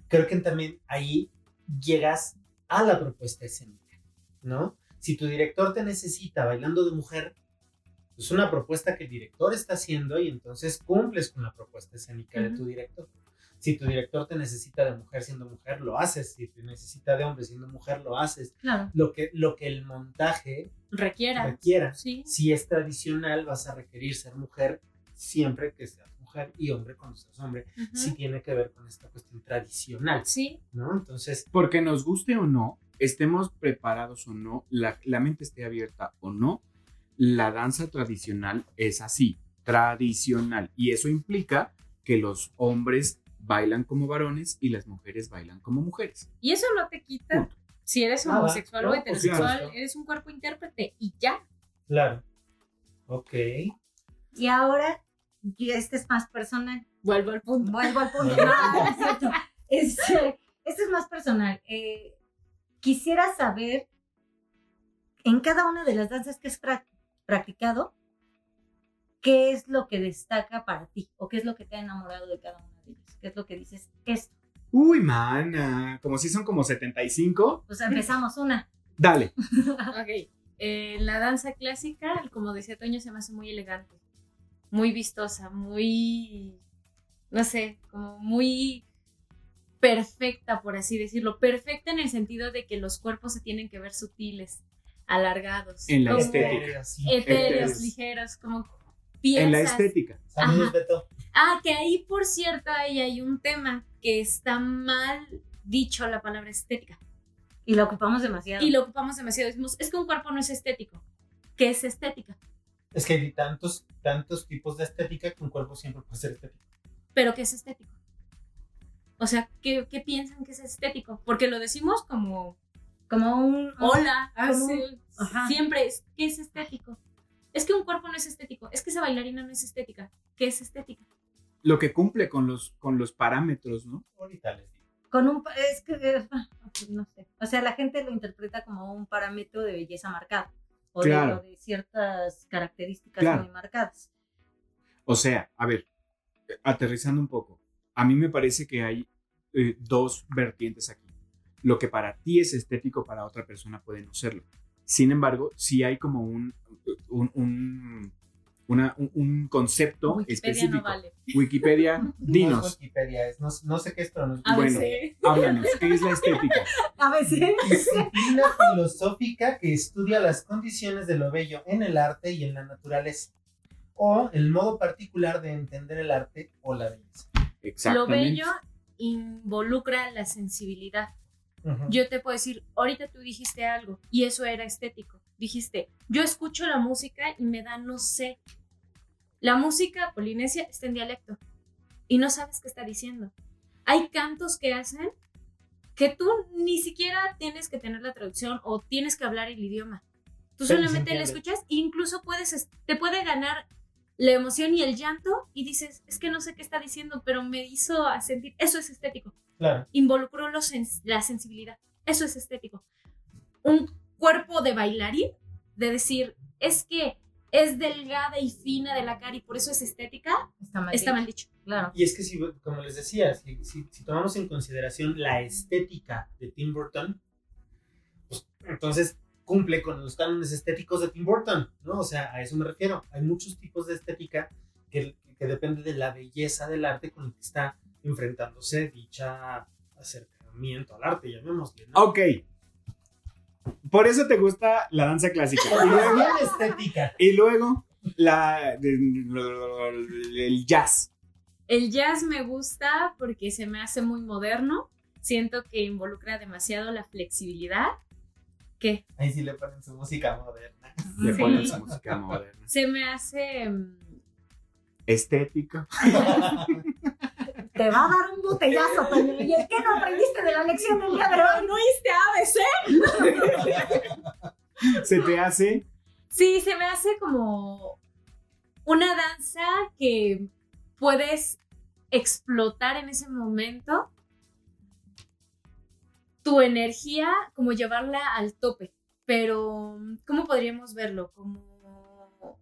Creo que también ahí llegas a la propuesta escénica, ¿no? Si tu director te necesita bailando de mujer, es una propuesta que el director está haciendo y entonces cumples con la propuesta escénica de tu director. Si tu director te necesita de mujer siendo mujer, lo haces. Si te necesita de hombre siendo mujer, lo haces. Claro. Lo que, lo que el montaje Requiera. requiera. Sí. Si es tradicional, vas a requerir ser mujer siempre que seas mujer y hombre cuando seas hombre. Ujú. Sí tiene que ver con esta cuestión tradicional, Sí. ¿no? Entonces, Porque nos guste o no, estemos preparados o no, la, la mente esté abierta o no, la danza tradicional es así, tradicional. Y eso implica que los hombres bailan como varones y las mujeres bailan como mujeres. Y eso no te quita Punto. si eres Nada, homosexual ¿no? o heterosexual, claro. eres un cuerpo intérprete y ya. claro. Ok. Y ahora, y este es más personal. Vuelvo al punto. Vuelvo al punto. No, es. Este, este es más personal. Eh, quisiera saber, en cada una de las danzas que prac- practicado, ¿qué es lo que destaca para ti? ¿O qué es lo que te ha enamorado de cada una de ellas? ¿Qué es lo que dices? Esto. Uy, mana, como si son como 75. Pues empezamos una. Dale. Ok. Eh, la danza clásica, como decía Toño, se me hace muy elegante, muy vistosa, muy, no sé, como muy perfecta, por así decirlo. Perfecta en el sentido de que los cuerpos se tienen que ver sutiles, alargados. En la como estética. Etéreos, ligeros, como piezas. En la estética. Saludos, Ajá. Beto. Ah, que ahí, por cierto, ahí hay un tema que está mal dicho la palabra estética. Y la ocupamos demasiado. Y lo ocupamos demasiado. Decimos, es que un cuerpo no es estético. ¿Qué es estética? Es que hay tantos, tantos tipos de estética que un cuerpo siempre puede ser estético. Pero ¿qué es estético? O sea, ¿qué, qué piensan que es estético? Porque lo decimos como, Como un... hola, como- así, ajá. siempre es, ¿qué es estético? Es que un cuerpo no es estético, es que esa bailarina no es estética. ¿Qué es estética? Lo que cumple con los, con los parámetros, ¿no? Ahorita les digo. Con un... Es que... eh, no sé. O sea, la gente lo interpreta como un parámetro de belleza marcado. O, de- Claro. o de, ciertas características Claro. muy marcadas. O sea, a ver, aterrizando un poco, a mí me parece que hay eh, dos vertientes aquí. Lo que para ti es estético, para otra persona puede no serlo. Sin embargo, sí hay como un, un, un, una- un- concepto Wikipedia específico. no vale. Wikipedia, No es dinos. Wikipedia, es, no, no sé qué es, pero no es A Bueno. Háblanos, ¿qué es la estética? A veces... disciplina filosófica que estudia las condiciones de lo bello en el arte y en la naturaleza, o el modo particular de entender el arte o la belleza. Lo Exactamente. bello involucra la sensibilidad. Yo te puedo decir, ahorita tú dijiste algo y eso era estético. Dijiste, yo escucho la música y me da no sé. La música polinesia está en dialecto y no sabes qué está diciendo. Hay cantos que hacen que tú ni siquiera tienes que tener la traducción o tienes que hablar el idioma. Tú Pero solamente entiende. escuchas e incluso puedes, es- te puede ganar la emoción y el llanto y dices, es que no sé qué está diciendo, pero me hizo a sentir, eso es estético Claro. involucró los sens- la sensibilidad. Eso es estético. Un cuerpo de bailarín, de decir, es que es delgada y fina de la cara y por eso es estética, Está mal. está dicho. mal dicho. Claro. Y es que, si, como les decía, si, si- si tomamos en consideración la estética de Tim Burton, pues entonces cumple con los cánones estéticos de Tim Burton, ¿no? O sea, a eso me refiero. Hay muchos tipos de estética que, que depende de la belleza del arte con el que está enfrentándose dicha acercamiento al arte, llamémosle, ¿no? Ok. Por eso te gusta la danza clásica. Y luego, estética. y luego la, el jazz. El jazz me gusta porque se me hace muy moderno. Siento que involucra demasiado la flexibilidad. Que Ahí sí le ponen su música moderna. Le Sí. ponen su música moderna. se me hace. mm, Estética. Te va a dar un botellazo, Toño. ¿Y el qué no aprendiste de la lección del día de hoy? ¿No oíste ABC? Se te hace Sí, se me hace como una danza que puedes explotar en ese momento tu energía, como llevarla al tope. Pero, ¿cómo podríamos verlo? Como...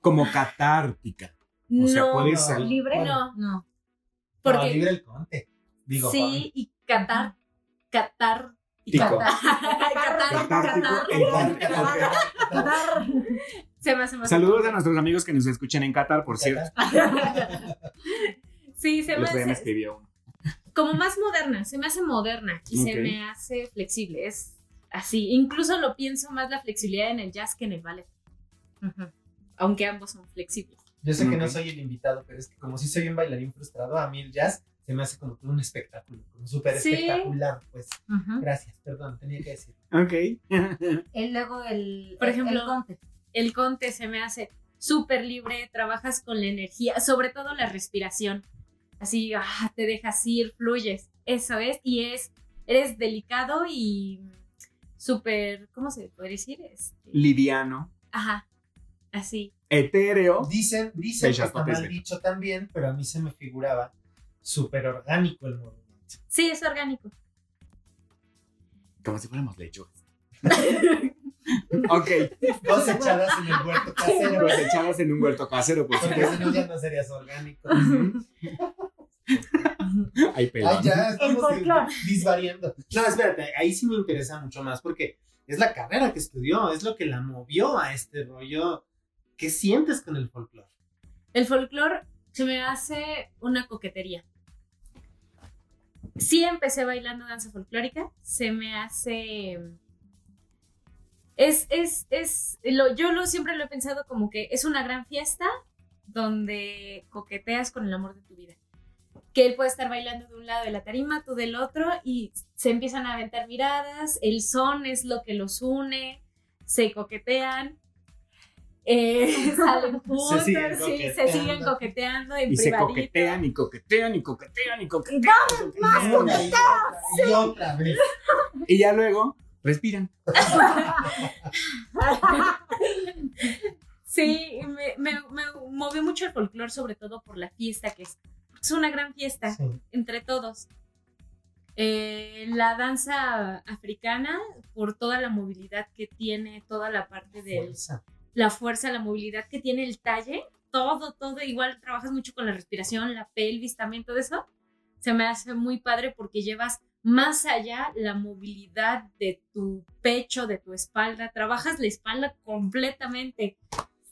como catártica. O sea, no, puedes salir. ¿Libre? No, No. No, porque libre el conte. Digo, sí, y catar, catar, Tico. catar, catar, catar. se me hace más Saludos a nuestros amigos que nos escuchan en Qatar, por cierto. Sí, se me escribió uno. Como más moderna, se me hace moderna y Ok. se me hace flexible, es así. Incluso lo pienso más la flexibilidad en el jazz que en el ballet, aunque ambos son flexibles. Yo sé que no soy el invitado, pero es que como sí soy un bailarín frustrado, a mí el jazz se me hace como todo un espectáculo, como súper Sí. espectacular, pues. Gracias, perdón, tenía que decirlo. Ok. Y luego el, Por el- ejemplo, el conte. El conte se me hace súper libre, trabajas con la energía, sobre todo la respiración. Así, ah, te dejas ir, fluyes. Eso es, y es, eres delicado y súper, ¿cómo se puede decir? Este, Liviano. ajá, así. Etéreo. Dicen, dicen que está mal dicho también, pero a mí se me figuraba súper orgánico el movimiento. Sí, es orgánico. Como si fuéramos lechugas. ok. Cosechadas en el huerto casero. Pues echadas en un huerto casero, por Porque si no ya no serías orgánico. Hay Ay, pelón. ya estamos folclore. disvariando. No, espérate, ahí sí me interesa mucho más porque es la carrera que estudió, es lo que la movió a este rollo. ¿Qué sientes con el folclore? El folclore se me hace una coquetería. Sí empecé bailando danza folclórica, se me hace... Es, es, es, lo, yo lo, siempre lo he pensado como que es una gran fiesta donde coqueteas con el amor de tu vida. Que él puede estar bailando de un lado de la tarima, tú del otro, y se empiezan a aventar miradas, el son es lo que los une, se coquetean, eh, salen juntos, siguen sí, se siguen coqueteando en Y se coquetean y coquetean y coquetean y coquetean. ¡Y vamos! y otra, y otra vez. Y ya luego respiran. Sí, me, me, me movió mucho el folclore, sobre todo por la fiesta que es. Es una gran fiesta Sí. entre todos. Eh, la danza africana, por toda la movilidad que tiene, toda la parte de Fuerza. la fuerza, la movilidad que tiene el talle, todo, todo, igual trabajas mucho con la respiración, la pelvis también, todo eso, se me hace muy padre porque llevas más allá la movilidad de tu pecho, de tu espalda, trabajas la espalda completamente.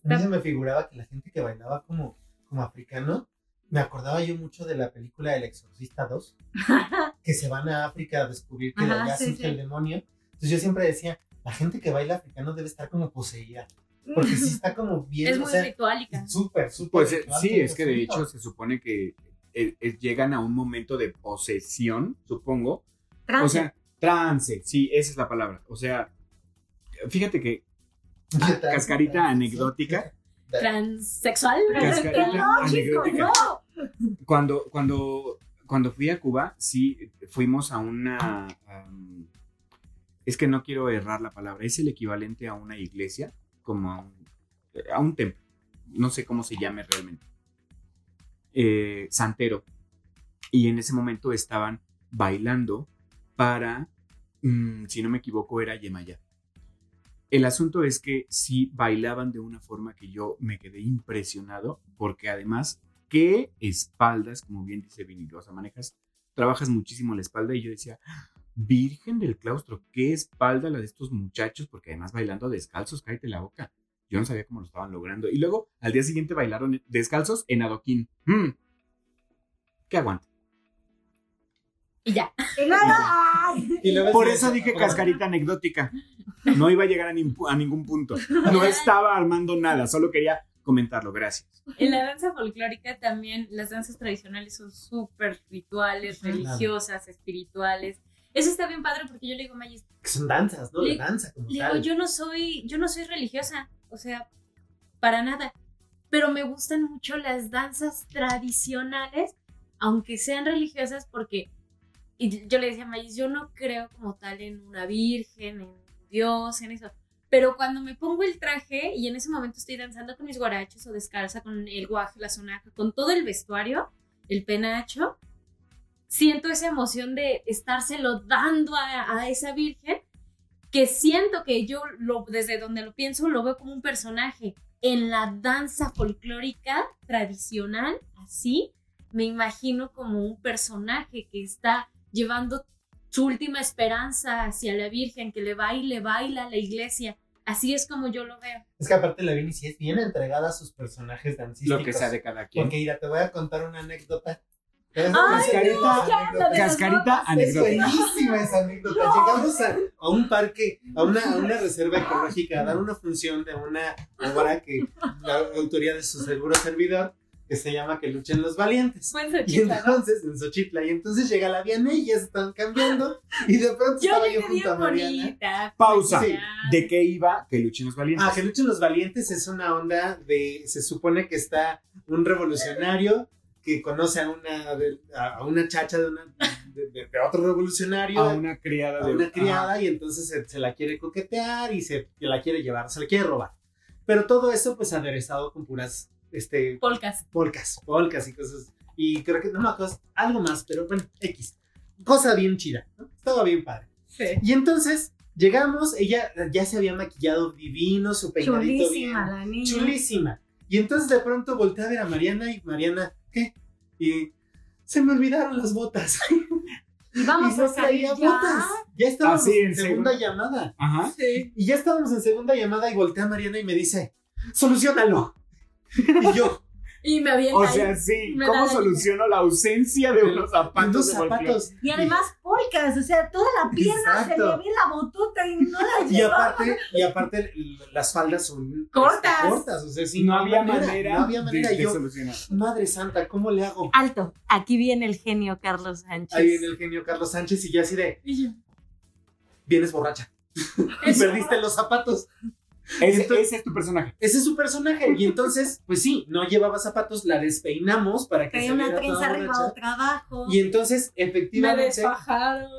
A mí se me figuraba que la gente que bailaba como, como africano, me acordaba yo mucho de la película El Exorcista 2, que se van a África a descubrir que allá sí, sí. el demonio. Entonces yo siempre decía, la gente que baila africano debe estar como poseída, porque sí está como bien, Es o muy sea, ritualica. súper, súper. Pues eh, ritual sí, es que de hecho se supone que eh, eh, llegan a un momento de posesión, supongo. Trance. O sea, trance, sí, esa es la palabra. O sea, fíjate que cascarita anecdótica. Transexual. Cascarita no, chicos, anecdótica. no. Cuando, cuando, cuando fui a Cuba, sí, fuimos a una... es que no quiero errar la palabra, es el equivalente a una iglesia, como a un, a un templo. No sé cómo se llame realmente. Eh, santero. Y en ese momento estaban bailando para, mm, si no me equivoco, era Yemaya. El asunto es que sí bailaban de una forma que yo me quedé impresionado, porque además, qué espaldas, como bien dice Vini, Rosa, manejas, trabajas muchísimo la espalda y yo decía, Virgen del claustro, qué espalda la de estos muchachos, porque además bailando descalzos, cállate la boca. Yo no sabía cómo lo estaban logrando. Y luego, al día siguiente bailaron descalzos en adoquín. Mm. ¿Qué aguanta? Y ya. Y nada. Y luego Por eso dije cascarita anecdótica. No iba a llegar a, nin- a ningún punto. No estaba armando nada, solo quería comentarlo. Gracias. En la danza folclórica también las danzas tradicionales son súper rituales, Claro. religiosas, espirituales. Eso está bien padre porque yo le digo, Mayis, Que son danzas, ¿no? Le- La danza como le digo, yo no soy, yo no soy religiosa, o sea, para nada. Pero me gustan mucho las danzas tradicionales, aunque sean religiosas, porque y yo le decía a Mayis, yo no creo como tal en una virgen, en Dios, en eso. Pero cuando me pongo el traje y en ese momento estoy danzando con mis guarachos o descalza, con el guaje, la sonaja, con todo el vestuario, el penacho, siento esa emoción de estárselo dando a, a esa virgen que siento que yo lo, desde donde lo pienso lo veo como un personaje. En la danza folclórica tradicional, así, me imagino como un personaje que está llevando su última esperanza hacia la Virgen, que le baile, baila a la iglesia. Así es como yo lo veo. Es que aparte la Vini sí es bien entregada a sus personajes dancísticos. Lo que sea de cada quien. Porque mira, te voy a contar una anécdota. Es Cascarita, las Cascarita botas. Es anecdótica. buenísima esa anécdota. Llegamos a, a un parque, a una, a una reserva ecológica, a dar una función de una obra que la autoría de su seguro servidor, que se llama Que luchen los valientes. Fue en Y Xochitl, ¿no? entonces, en Xochitla, y entonces llega la Vianney y ya se están cambiando, y de pronto Yo estaba yo junto a Mariana. bonita. Pausa. Sí. ¿De qué iba que luchen los valientes? Ah, que luchen los valientes es una onda de, se supone que está un revolucionario que conoce a una, de- a una chacha de, una, de, de- de otro revolucionario, a una criada a de una criada, y entonces se, se la quiere coquetear y se la quiere llevar, se la quiere robar. Pero todo eso pues aderezado con puras este, Polcas. polcas, polcas y cosas. Y creo que no me acuerdo, algo más, pero bueno, X. Cosa bien chida, ¿no? Estaba bien padre. Sí. Y entonces llegamos, ella ya se había maquillado divino, su peinadito bien. Chulísima la niña. Chulísima. Y entonces de pronto volteé a ver a Mariana y Mariana, ¿qué? Y se me olvidaron las botas. Y vamos y no a salir ya. botas. Ya estábamos en en segunda segunda. llamada. Ajá. Sí. Y ya estábamos en segunda llamada y volteé a Mariana y me dice, solucionalo. Y yo, Y me avienta O ahí. sea, sí, ¿cómo la soluciono la ausencia de unos zapatos? unos. Y además polcas, o sea, toda la pierna se le ve la botota y no la Y llevaba. aparte, y aparte las faldas son Cortas. este, cortas. O sea, sí, no, había manera, No había manera. de, Y de yo, solucionar. madre santa, ¿cómo le hago? Alto, aquí viene el genio Carlos Sánchez. Ahí viene el genio Carlos Sánchez y yo así de, Y yo, vienes borracha. Y perdiste los zapatos. Ese, Entonces- ese es tu personaje. Ese es su personaje. Y entonces, pues sí, no llevaba zapatos, la despeinamos para que Traía se una viera trenza arriba, borracha. otra abajo. Y entonces, me efectivamente,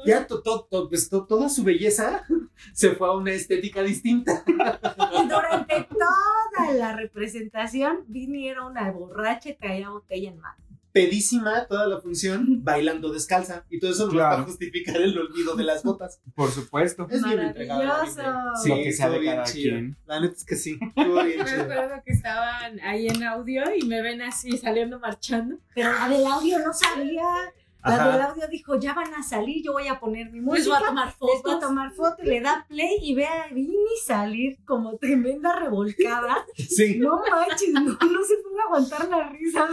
ya to- to- to- pues, to- toda su belleza se fue a una estética distinta. Y durante toda la representación vinieron una borracha y traía botella en mano. Pedísima toda la función, bailando descalza. Y todo eso nos va Claro. a justificar el olvido de las botas. Por supuesto. Es bien. Lo que sea de cada chido. quien. La neta es que sí. Estuvo bien Me acuerdo que estaban ahí en audio y me ven así saliendo marchando. Pero la del audio no sabía. La Ajá. del audio dijo, ya van a salir, yo voy a poner mi música. Les voy a tomar Les voy a fotos. tomar foto, le da play y ve a Vini salir como tremenda revolcada. Sí, No manches, no, no se pudo aguantar la risa.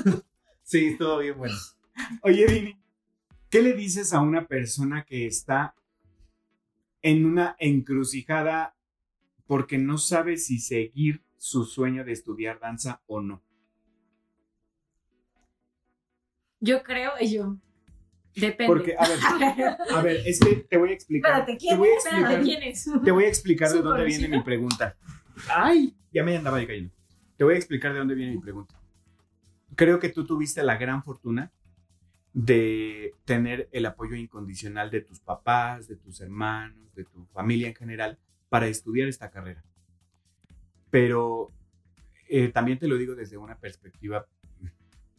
Sí, estuvo bien bueno. Oye, Dini, ¿qué le dices a una persona que está en una encrucijada porque no sabe si seguir su sueño de estudiar danza o no? Yo creo, y yo. Depende. Porque, a ver, a ver, es que te voy a explicar. Espérate, ¿quién te voy a es? Espérate, ¿quién es? te voy a explicar de ¿Su dónde viene mi pregunta. Ay, ya me andaba yo cayendo. Te voy a explicar de dónde viene mi pregunta. Creo que tú tuviste la gran fortuna de tener el apoyo incondicional de tus papás, de tus hermanos, de tu familia en general para estudiar esta carrera. Pero eh, también te lo digo desde una perspectiva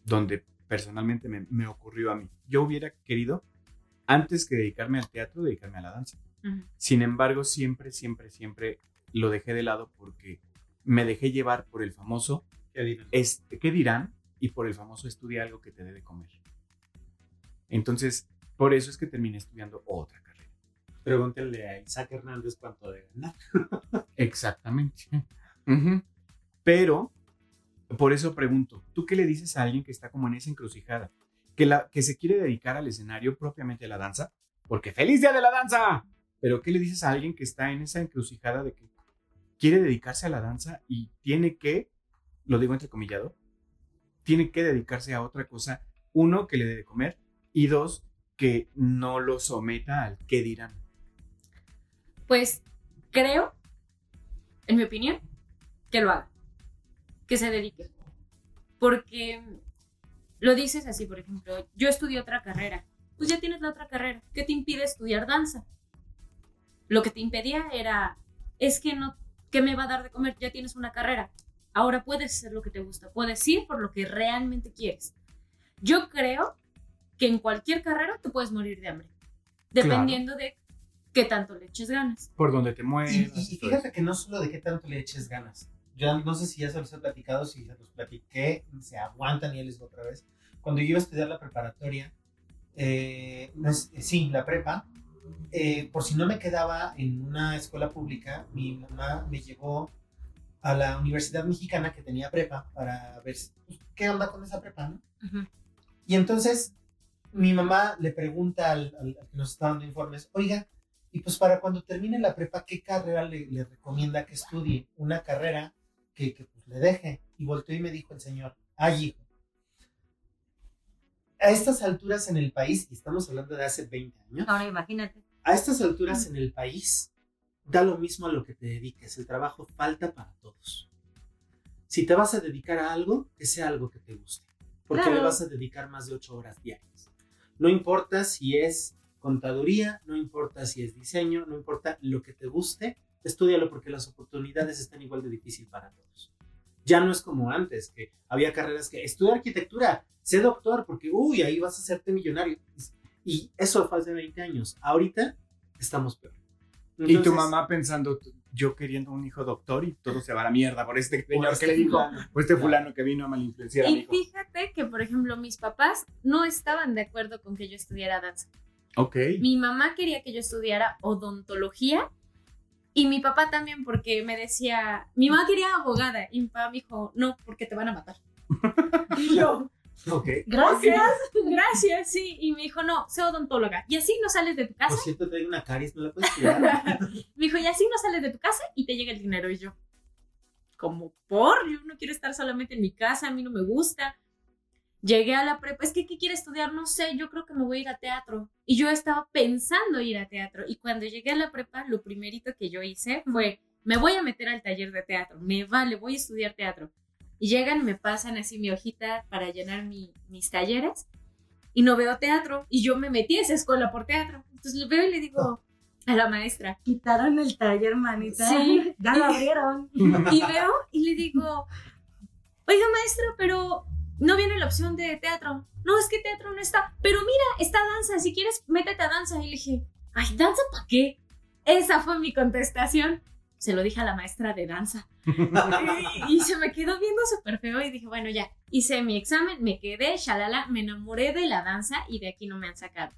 donde personalmente me, me ocurrió a mí. Yo hubiera querido, antes que dedicarme al teatro, dedicarme a la danza. Sin embargo, siempre, siempre, siempre lo dejé de lado porque me dejé llevar por el famoso ¿Qué dirán? este, ¿qué dirán? Y por el famoso estudia algo que te dé de comer. Entonces, por eso es que terminé estudiando otra carrera. Pregúntenle a Isaac Hernández cuánto debe ganar. Exactamente. Ujú. Pero, por eso pregunto, ¿tú qué le dices a alguien que está como en esa encrucijada? Que, la, que se quiere dedicar al escenario propiamente a la danza, porque feliz día de la danza. Pero ¿qué le dices a alguien que está en esa encrucijada de que quiere dedicarse a la danza y tiene que, lo digo entrecomillado, tiene que dedicarse a otra cosa, uno, que le dé de comer, y dos, que no lo someta al qué dirán. Pues creo, en mi opinión, que lo haga. Que se dedique. Porque lo dices así, por ejemplo, yo estudié otra carrera. Pues ya tienes la otra carrera. ¿Qué te impide estudiar danza? Lo que te impedía era, es que no, ¿qué me va a dar de comer? Ya tienes una carrera. Ahora puedes hacer lo que te gusta. Puedes ir por lo que realmente quieres. Yo creo que en cualquier carrera tú puedes morir de hambre. Dependiendo de qué tanto le eches ganas. Por donde te muevas. Y, y- fíjate que no solo de qué tanto le eches ganas. Yo no sé si ya se los he platicado, si se los platiqué, se aguantan y ya les digo otra vez. Cuando yo iba a estudiar la preparatoria, eh, no es- eh, sí, la prepa, eh, por si no me quedaba en una escuela pública, mi mamá me llevó a la Universidad Mexicana que tenía prepa para ver pues, qué onda con esa prepa, ¿no? Y entonces mi mamá le pregunta al, al- al que nos está dando informes, oiga, y pues para cuando termine la prepa, ¿qué carrera le, le recomienda que estudie? Una carrera que, que, pues, le deje. Y volteó y me dijo el señor, ay hijo, a estas alturas en el país, y estamos hablando de hace 20 años, Ahora imagínate. a estas alturas en el país, da lo mismo a lo que te dediques. El trabajo falta para todos. Si te vas a dedicar a algo, que sea algo que te guste. Porque Claro. le vas a dedicar más de ocho horas diarias. No importa si es contaduría, no importa si es diseño, no importa lo que te guste, estudialo porque las oportunidades están igual de difícil para todos. Ya no es como antes, que había carreras que estudia arquitectura, sé doctor, porque uy, ahí vas a hacerte millonario. Y eso fue hace 20 años. Ahorita estamos peor. Y tu Entonces, mamá pensando, yo queriendo un hijo doctor y todo se va a la mierda por este por señor este que le dijo, o este fulano que vino a malinfluenciar a mi Y hijo. fíjate que, por ejemplo, mis papás no estaban de acuerdo con que yo estudiara danza. Ok. Mi mamá quería que yo estudiara odontología y mi papá también porque me decía, mi mamá quería abogada y mi papá me dijo, no, porque te van a matar. y yo, Ok. Gracias. gracias, sí. Y me dijo, no, sé odontóloga. Y así no sales de tu casa. Por cierto, traigo una caries, ¿no la puedes cuidar? Me dijo, y así no sales de tu casa y te llega el dinero. Y yo, como por, yo no quiero estar solamente en mi casa, a mí no me gusta. Llegué a la prepa, es que ¿qué quiere estudiar? No sé, yo creo que me voy a ir a teatro. Y yo estaba pensando ir a teatro. Y cuando llegué a la prepa, lo primerito que yo hice fue, me voy a meter al taller de teatro, me vale, voy a estudiar teatro. Y llegan, me pasan así mi hojita para llenar mi- mis talleres y no veo teatro. Y yo me metí a esa escuela por teatro. Entonces lo veo y le digo a la maestra, Quitaron el taller, manita. Sí. Ya lo abrieron. y veo y le digo, oiga maestra, pero no viene la opción de teatro. No, es que teatro no está. Pero mira, está danza. Si quieres, métete a danza. Y le dije, ay, ¿danza para qué? Esa fue mi contestación. Se lo dije a la maestra de danza. y, y se me quedó viendo súper feo y dije, bueno, ya, hice mi examen, me quedé, shalala, me enamoré de la danza y de aquí no me han sacado.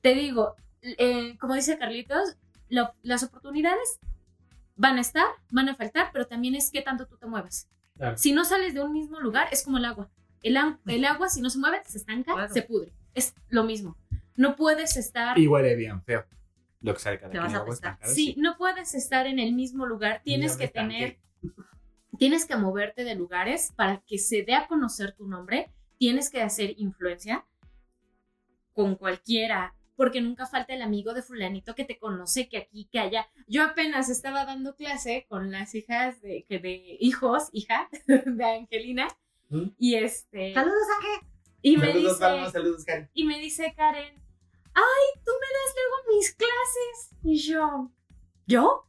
Te digo, eh, como dice Carlitos, lo- las oportunidades van a estar, van a faltar, pero también es qué tanto tú te muevas. Claro. Si no sales de un mismo lugar, es como el agua. El, agua, si no se mueve, se estanca, Claro. se pudre. Es lo mismo. No puedes estar... Y huele bien feo. Lo que sale cada Te vas a estancada, Sí, no puedes estar en el mismo lugar. Tienes me que tener, tienes que moverte de lugares para que se dé a conocer tu nombre, tienes que hacer influencia con cualquiera, porque nunca falta el amigo de fulanito que te conoce, que aquí, que allá. Yo apenas estaba dando clase con las hijas de, que de hijos, hija, de Angelina, ¿Mm? y este... Saludos, Ángel. Y me saludos, dice, Palma, saludos, Karen. y me dice Karen, ay, tú me das luego mis clases. Y yo, ¿yo?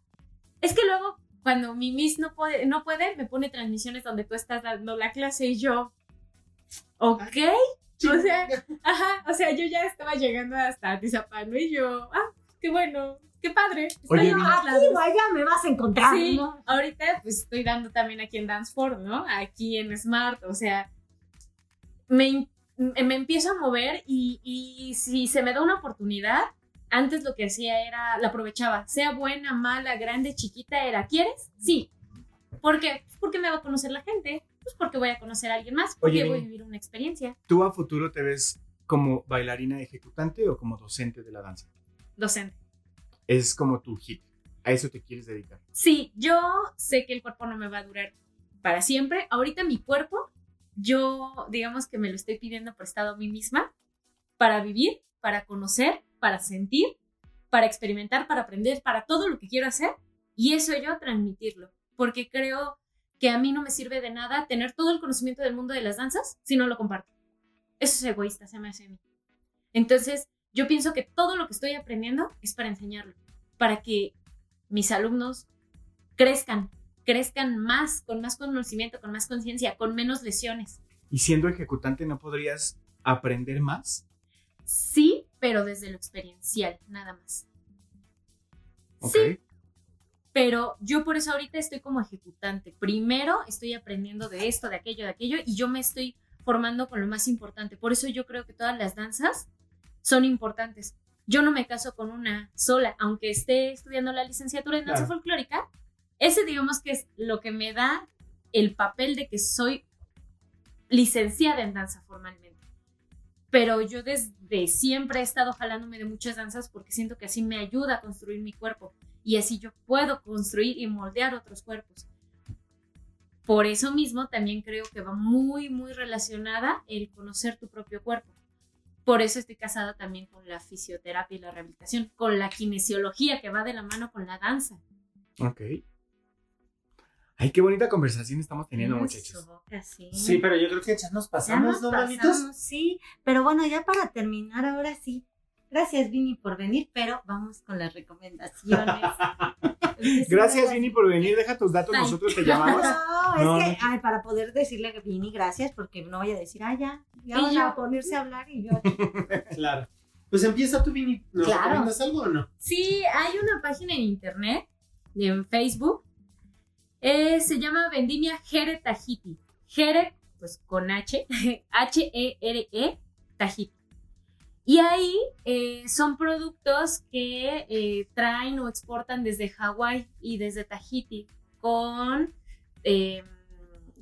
Es que luego cuando mi Miss no puede, no puede, me pone transmisiones donde tú estás dando la clase y yo, ok. O sea, ajá, o sea, yo ya estaba llegando hasta Tizapán y yo, ah, qué bueno, qué padre. Estoy Oye, Aquí allá me vas a encontrar, Sí, ¿no? ahorita pues estoy dando también aquí en Danceport, ¿no? Aquí en Smart, o sea, me, me empiezo a mover y, y si se me da una oportunidad, antes lo que hacía era, la aprovechaba, sea buena, mala, grande, chiquita, era, ¿quieres? Sí. ¿Por qué? Pues porque me va a conocer la gente, pues porque voy a conocer a alguien más, porque Oye, voy a vivir una experiencia. ¿Tú a futuro te ves como bailarina ejecutante o como docente de la danza? Docente. Es como tu hit. A eso te quieres dedicar. Sí, yo sé que el cuerpo no me va a durar para siempre. Ahorita mi cuerpo, yo digamos que me lo estoy pidiendo prestado a mí misma para vivir, para conocer, para sentir, para experimentar, para aprender, para todo lo que quiero hacer y eso yo transmitirlo, porque creo que a mí no me sirve de nada tener todo el conocimiento del mundo de las danzas si no lo comparto. Eso es egoísta, se me hace a mí. Entonces, yo pienso que todo lo que estoy aprendiendo es para enseñarlo, para que mis alumnos crezcan, crezcan más, con más conocimiento, con más conciencia, con menos lesiones. ¿Y siendo ejecutante no podrías aprender más? Sí, pero desde lo experiencial, nada más. Ok. Sí, pero yo por eso ahorita estoy como ejecutante. Primero estoy aprendiendo de esto, de aquello, de aquello, y yo me estoy formando con lo más importante. Por eso yo creo que todas las danzas son importantes. Yo no me caso con una sola, aunque esté estudiando la licenciatura en danza Claro. folclórica. Ese digamos que es lo que me da el papel de que soy licenciada en danza formalmente. Pero yo desde siempre he estado jalándome de muchas danzas porque siento que así me ayuda a construir mi cuerpo y así yo puedo construir y moldear otros cuerpos. Por eso mismo también creo que va muy, muy relacionada el conocer tu propio cuerpo. Por eso estoy casada también con la fisioterapia y la rehabilitación, con la kinesiología que va de la mano con la danza. Ok. Ay, qué bonita conversación estamos teniendo, Ay, muchachos. boca, sí. Sí, pero yo creo que ya nos Ya pasamos, nos ¿no, pasamos, manitos? sí. Pero bueno, ya para terminar, ahora sí. Gracias, Vini, por venir, pero vamos con las recomendaciones. Gracias, Vini, por venir. Deja tus datos, Bye. nosotros te llamamos. No, es No, que no. ay, para poder decirle que Vini, gracias, porque no vaya a decir, ah, ya, ya Y van yo. a ponerse a hablar y yo. Claro. Pues empieza tú, Vini. ¿Nos Claro. recomiendas algo o no? Sí, hay una página en internet, en Facebook, eh, se llama Vendimia Jere Tahiti. Jere, pues con H, H-E-R-E, Tahiti. Y ahí eh, son productos que eh, traen o exportan desde Hawái y desde Tahiti con...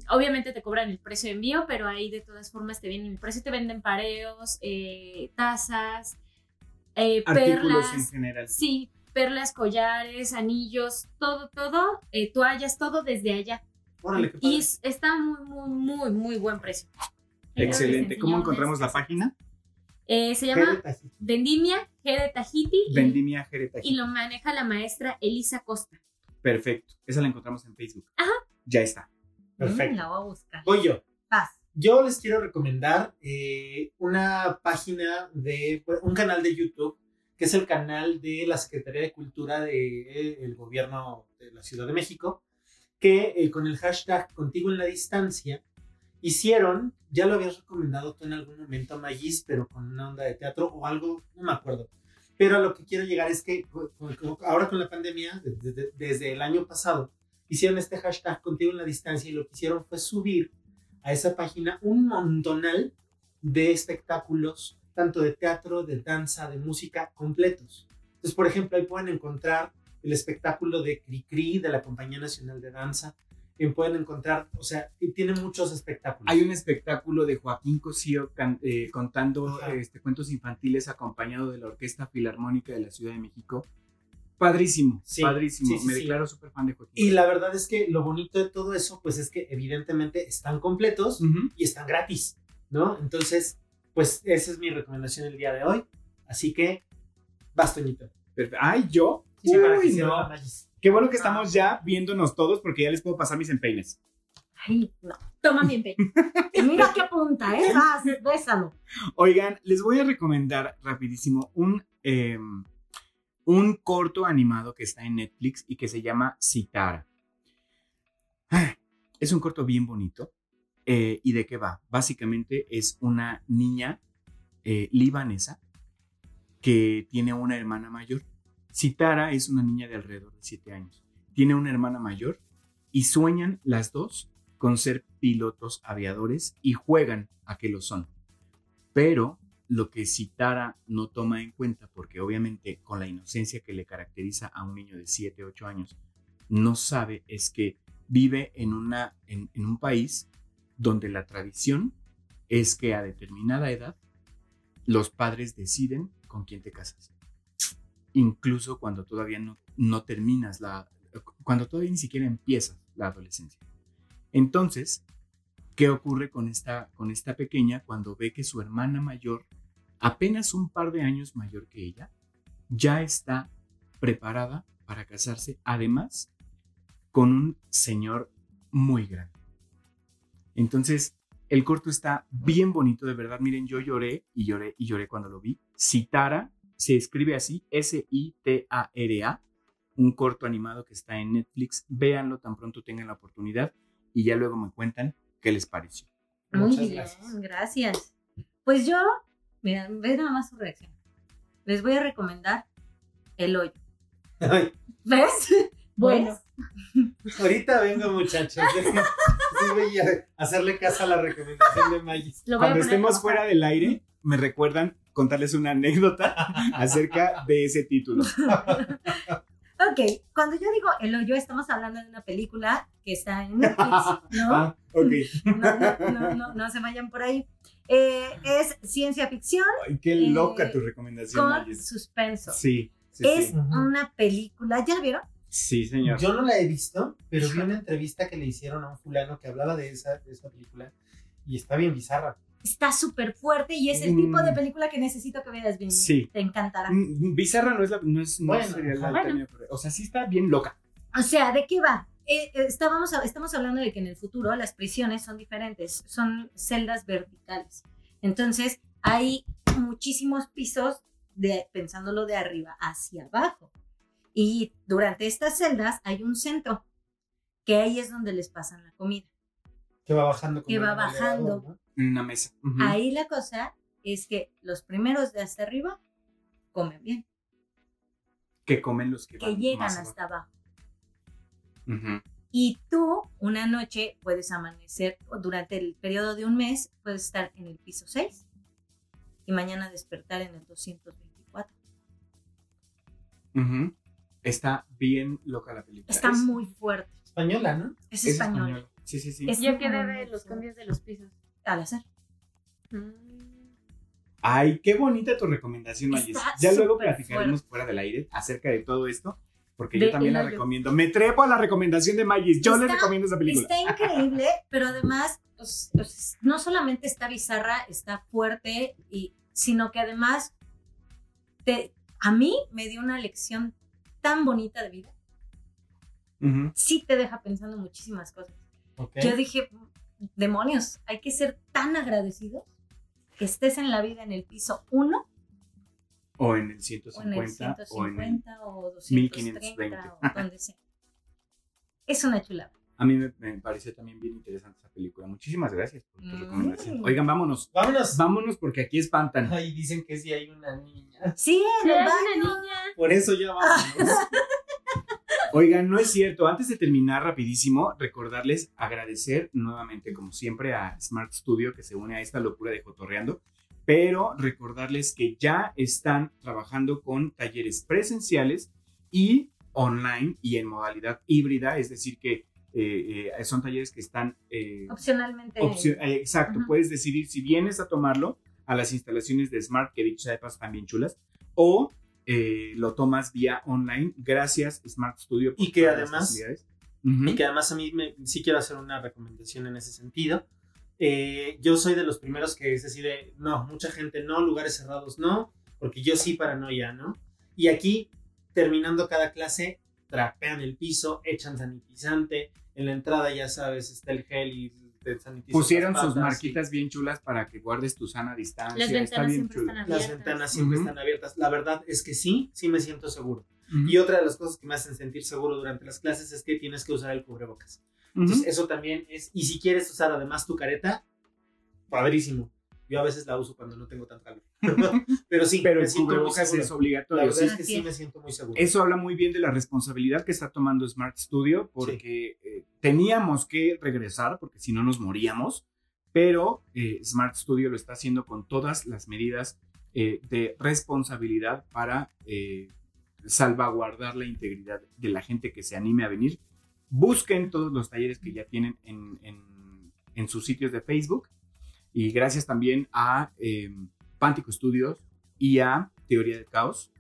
obviamente te cobran el precio de envío, pero ahí de todas formas te vienen el precio, te venden pareos, tazas, Artículos perlas. en general. Sí, perlas, collares, anillos, todo, todo, eh, toallas, todo desde allá. Órale, qué Y padre. s- está muy, muy, muy, muy buen precio. Excelente. ¿Cómo encontramos la página? Eh, se llama Jere Tajiti. Vendimia de Tahiti y, Vendimia y lo maneja la maestra Elisa Costa. Perfecto. Esa la encontramos en Facebook. Ajá. Ya está. Perfecto. Mm, la voy a buscar. Voy yo. Paz. Yo les quiero recomendar eh, una página de un canal de YouTube que es el canal de la Secretaría de Cultura del gobierno de la Ciudad de México, que eh, con el hashtag Contigo en la Distancia hicieron, ya lo habías recomendado tú en algún momento, Magis, pero con una onda de teatro o algo, no me acuerdo. Pero a lo que quiero llegar es que ahora con la pandemia, de- de- desde el año pasado, hicieron este hashtag Contigo en la Distancia y lo que hicieron fue subir a esa página un montonal de espectáculos, tanto de teatro, de danza, de música, completos. Entonces, por ejemplo, ahí pueden encontrar el espectáculo de Cricri de la Compañía Nacional de Danza. Y pueden encontrar, o sea, tiene muchos espectáculos. Hay un espectáculo de Joaquín Cosío can- eh, contando este, cuentos infantiles acompañado de la Orquesta Filarmónica de la Ciudad de México. Padrísimo, Sí, padrísimo. sí, sí, Me declaro súper fan de Joaquín. Y la verdad es que lo bonito de todo eso, pues es que evidentemente están completos Ujú. y están gratis. ¿no? Entonces, pues esa es mi recomendación el día de hoy. Así que, bastoñito. Perfecto. Ay, yo. Sí, para que Uy, no. Magis. Qué bueno que estamos ya viéndonos todos porque ya les puedo pasar mis empeines. Ay, no. Toma mi empeño. Y mira qué punta, ¿eh? Vas, bésalo. Oigan, les voy a recomendar rapidísimo un, eh, un corto animado que está en Netflix y que se llama Citara. Ah, Es un corto bien bonito. Eh, ¿Y de qué va? Básicamente es una niña eh, libanesa que tiene una hermana mayor. Citara es una niña de alrededor de 7 años. Tiene una hermana mayor y sueñan las dos con ser pilotos aviadores y juegan a que lo son. Pero lo que Citara no toma en cuenta, porque obviamente con la inocencia que le caracteriza a un niño de 7, 8 años, no sabe es que vive en, una, en, en un país donde la tradición es que a determinada edad los padres deciden con quién te casas. Incluso cuando todavía no, terminas la, cuando todavía ni siquiera empiezas la adolescencia. Entonces, ¿qué ocurre con esta, con esta pequeña cuando ve que su hermana mayor, apenas un par de años mayor que ella, ya está preparada para casarse, además, con un señor muy grande? Entonces, el corto está bien bonito, de verdad. Miren, yo lloré y lloré y lloré cuando lo vi. Citara se escribe así, S-I-T-A-R-A, un corto animado que está en Netflix. Véanlo tan pronto tengan la oportunidad y ya luego me cuentan qué les pareció. Muy Muchas bien, gracias. gracias. Pues yo, mira, ve nada más su reacción. Les voy a recomendar El Hoyo. Ay, ¿Ves? Bueno. ahorita vengo, muchachos. A hacerle caso a la recomendación de Magis. Cuando estemos fuera del aire, me recuerdan contarles una anécdota acerca de ese título. Ok, cuando yo digo El Hoyo, estamos hablando de una película que está en Netflix, ¿no? Ah, ok. No, no, no, no, no se vayan por ahí. Eh, es ciencia ficción Ay, qué Eh, loca tu recomendación, con suspenso. Sí, sí, es sí. Una película, ¿ya la vieron? Sí, señor. Yo no la he visto, pero vi una entrevista que le hicieron a un fulano que hablaba de esa, de esa película y está bien bizarra. Está súper fuerte y es el Mm. tipo de película que necesito que veas bien. Sí. Te encantará. Mm, Bizarra no es la. No es, no Bueno, sería la ajá. término correcto. O sea, sí está bien loca. O sea, ¿de qué va? Eh, eh, estábamos, estamos hablando de que en el futuro las prisiones son diferentes, son celdas verticales. Entonces, hay muchísimos pisos de, pensándolo de arriba hacia abajo. Y durante estas celdas hay un centro, que ahí es donde les pasan la comida. Que va bajando. como Que va bajando. elevador, ¿no? Una mesa. Ahí la cosa es que los primeros de hasta arriba comen bien, Que comen los que, que van llegan más hasta abajo. Y tú, una noche, puedes amanecer, durante el periodo de un mes, puedes estar en el piso 6 y mañana despertar en el 224. Ujú. Está bien loca la película. Está Es- muy fuerte. Española, ¿no? Es, es español. española. Sí, sí, sí. Es Yo quedé muy de los cambios de los pisos. Al azar. Ay, qué bonita tu recomendación, Mayes. Ya luego platicaremos fuera del aire acerca de todo esto, porque De yo también la recomiendo. Me trepo a la recomendación de Mayes. Yo le recomiendo esa película. Está increíble, pero además, pues, pues, no solamente está bizarra, está fuerte, y, sino que además, te, a mí me dio una lección tan bonita de vida. Ujú. Sí te deja pensando muchísimas cosas. Ok. Yo dije, demonios, hay que ser tan agradecidos que estés en la vida en el piso 1 O en el o 150 en el o en el 150 o, 1520. 230 o donde sea. Es una chulada. A mí me, me pareció también bien interesante esa película. Muchísimas gracias por tu Mm. recomendación. Oigan, vámonos. Vámonos. Vámonos porque aquí espantan. Ay, dicen que sí hay una niña. Sí, Sí, hay una niña. Por eso ya vámonos. Oigan, no es cierto. Antes de terminar rapidísimo, recordarles agradecer nuevamente, como siempre, a Smart Studio que se une a esta locura de Jotorreando. Pero recordarles que ya están trabajando con talleres presenciales y online y en modalidad híbrida, es decir, que eh, eh, son talleres que están eh, Opcionalmente. Opcio- eh, exacto, Ajá. puedes decidir si vienes a tomarlo a las instalaciones de Smart, que dicho sea de paso bien chulas, o eh, lo tomas vía online, gracias Smart Studio. por Y que además- facilidades. Ujú. Y que además a mí me, sí quiero hacer una recomendación en ese sentido. eh, yo soy de los primeros que es así de, no, mucha gente no, lugares cerrados no, porque yo sí paranoia, ¿no? Y aquí, terminando cada clase, trapean el piso, echan sanitizante, en la entrada ya sabes, está el gel y te sanitizan Pusieron las sus patas marquitas bien chulas para que guardes tu sana distancia. Las Está ventanas bien siempre están abiertas. Las ventanas siempre Ujú. están abiertas. La verdad es que sí, sí me siento seguro. Ujú. Y otra de las cosas que me hacen sentir seguro durante las clases es que tienes que usar el cubrebocas. Entonces, eso también es. Y si quieres usar además tu careta, padrísimo. Yo a veces la uso cuando no tengo tanto calor. Pero sí, Pero el cubrebocas es La obligatorio. verdad sí. es que sí me siento muy seguro. Eso habla muy bien de la responsabilidad que está tomando Smart Studio porque eh, teníamos que regresar porque si no nos moríamos, pero eh, Smart Studio lo está haciendo con todas las medidas eh, de responsabilidad para eh, salvaguardar la integridad de la gente que se anime a venir. Busquen todos los talleres que ya tienen en, en- en sus sitios de Facebook y gracias también a eh, Pántico Studios y a Teoría del Caos.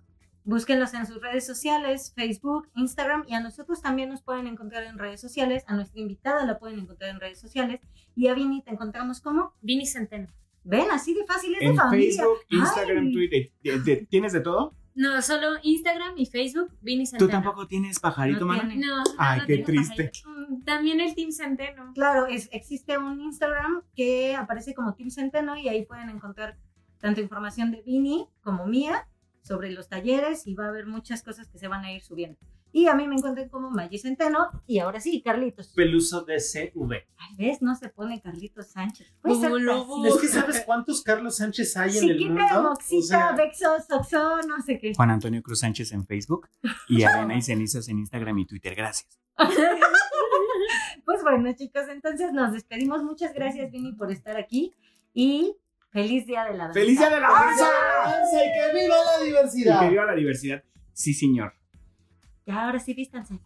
Búsquenlos en sus redes sociales, Facebook, Instagram, y a nosotros también nos pueden encontrar en redes sociales. A nuestra invitada la pueden encontrar en redes sociales. Y a Vini te encontramos como, Vini Centeno. ven, así de fácil es de En familia. Facebook, Instagram, Ay. Twitter. ¿de- de- ¿Tienes de todo? No, solo Instagram y Facebook, Vini ¿Tú Centeno. tampoco tienes pajarito, No mana? tiene. No, Ay, no qué tengo triste. pajarito. También el Team Centeno. Claro, es, existe un Instagram que aparece como Team Centeno y ahí pueden encontrar tanto información de Vini como mía sobre los talleres y va a haber muchas cosas que se van a ir subiendo. Y a mí me encuentran como Maggi Centeno y ahora sí, Carlitos. Peluso de CV. Ay, ¿ves? No se pone Carlitos Sánchez. Fácil. Es que sabes cuántos Carlos Sánchez hay en el mundo. Moxita, O sea, Bexo, Soxo, no sé qué. Juan Antonio Cruz Sánchez en Facebook y Arena y Cenizas en Instagram y Twitter. Gracias. Pues bueno, chicos, entonces nos despedimos. Muchas gracias, Vini, por estar aquí y feliz día de la danza. ¡Feliz Día de la ¡Danza! ¡Y que viva la Y diversidad! que viva la diversidad. Sí, señor. Ya, ahora sí, vístanse.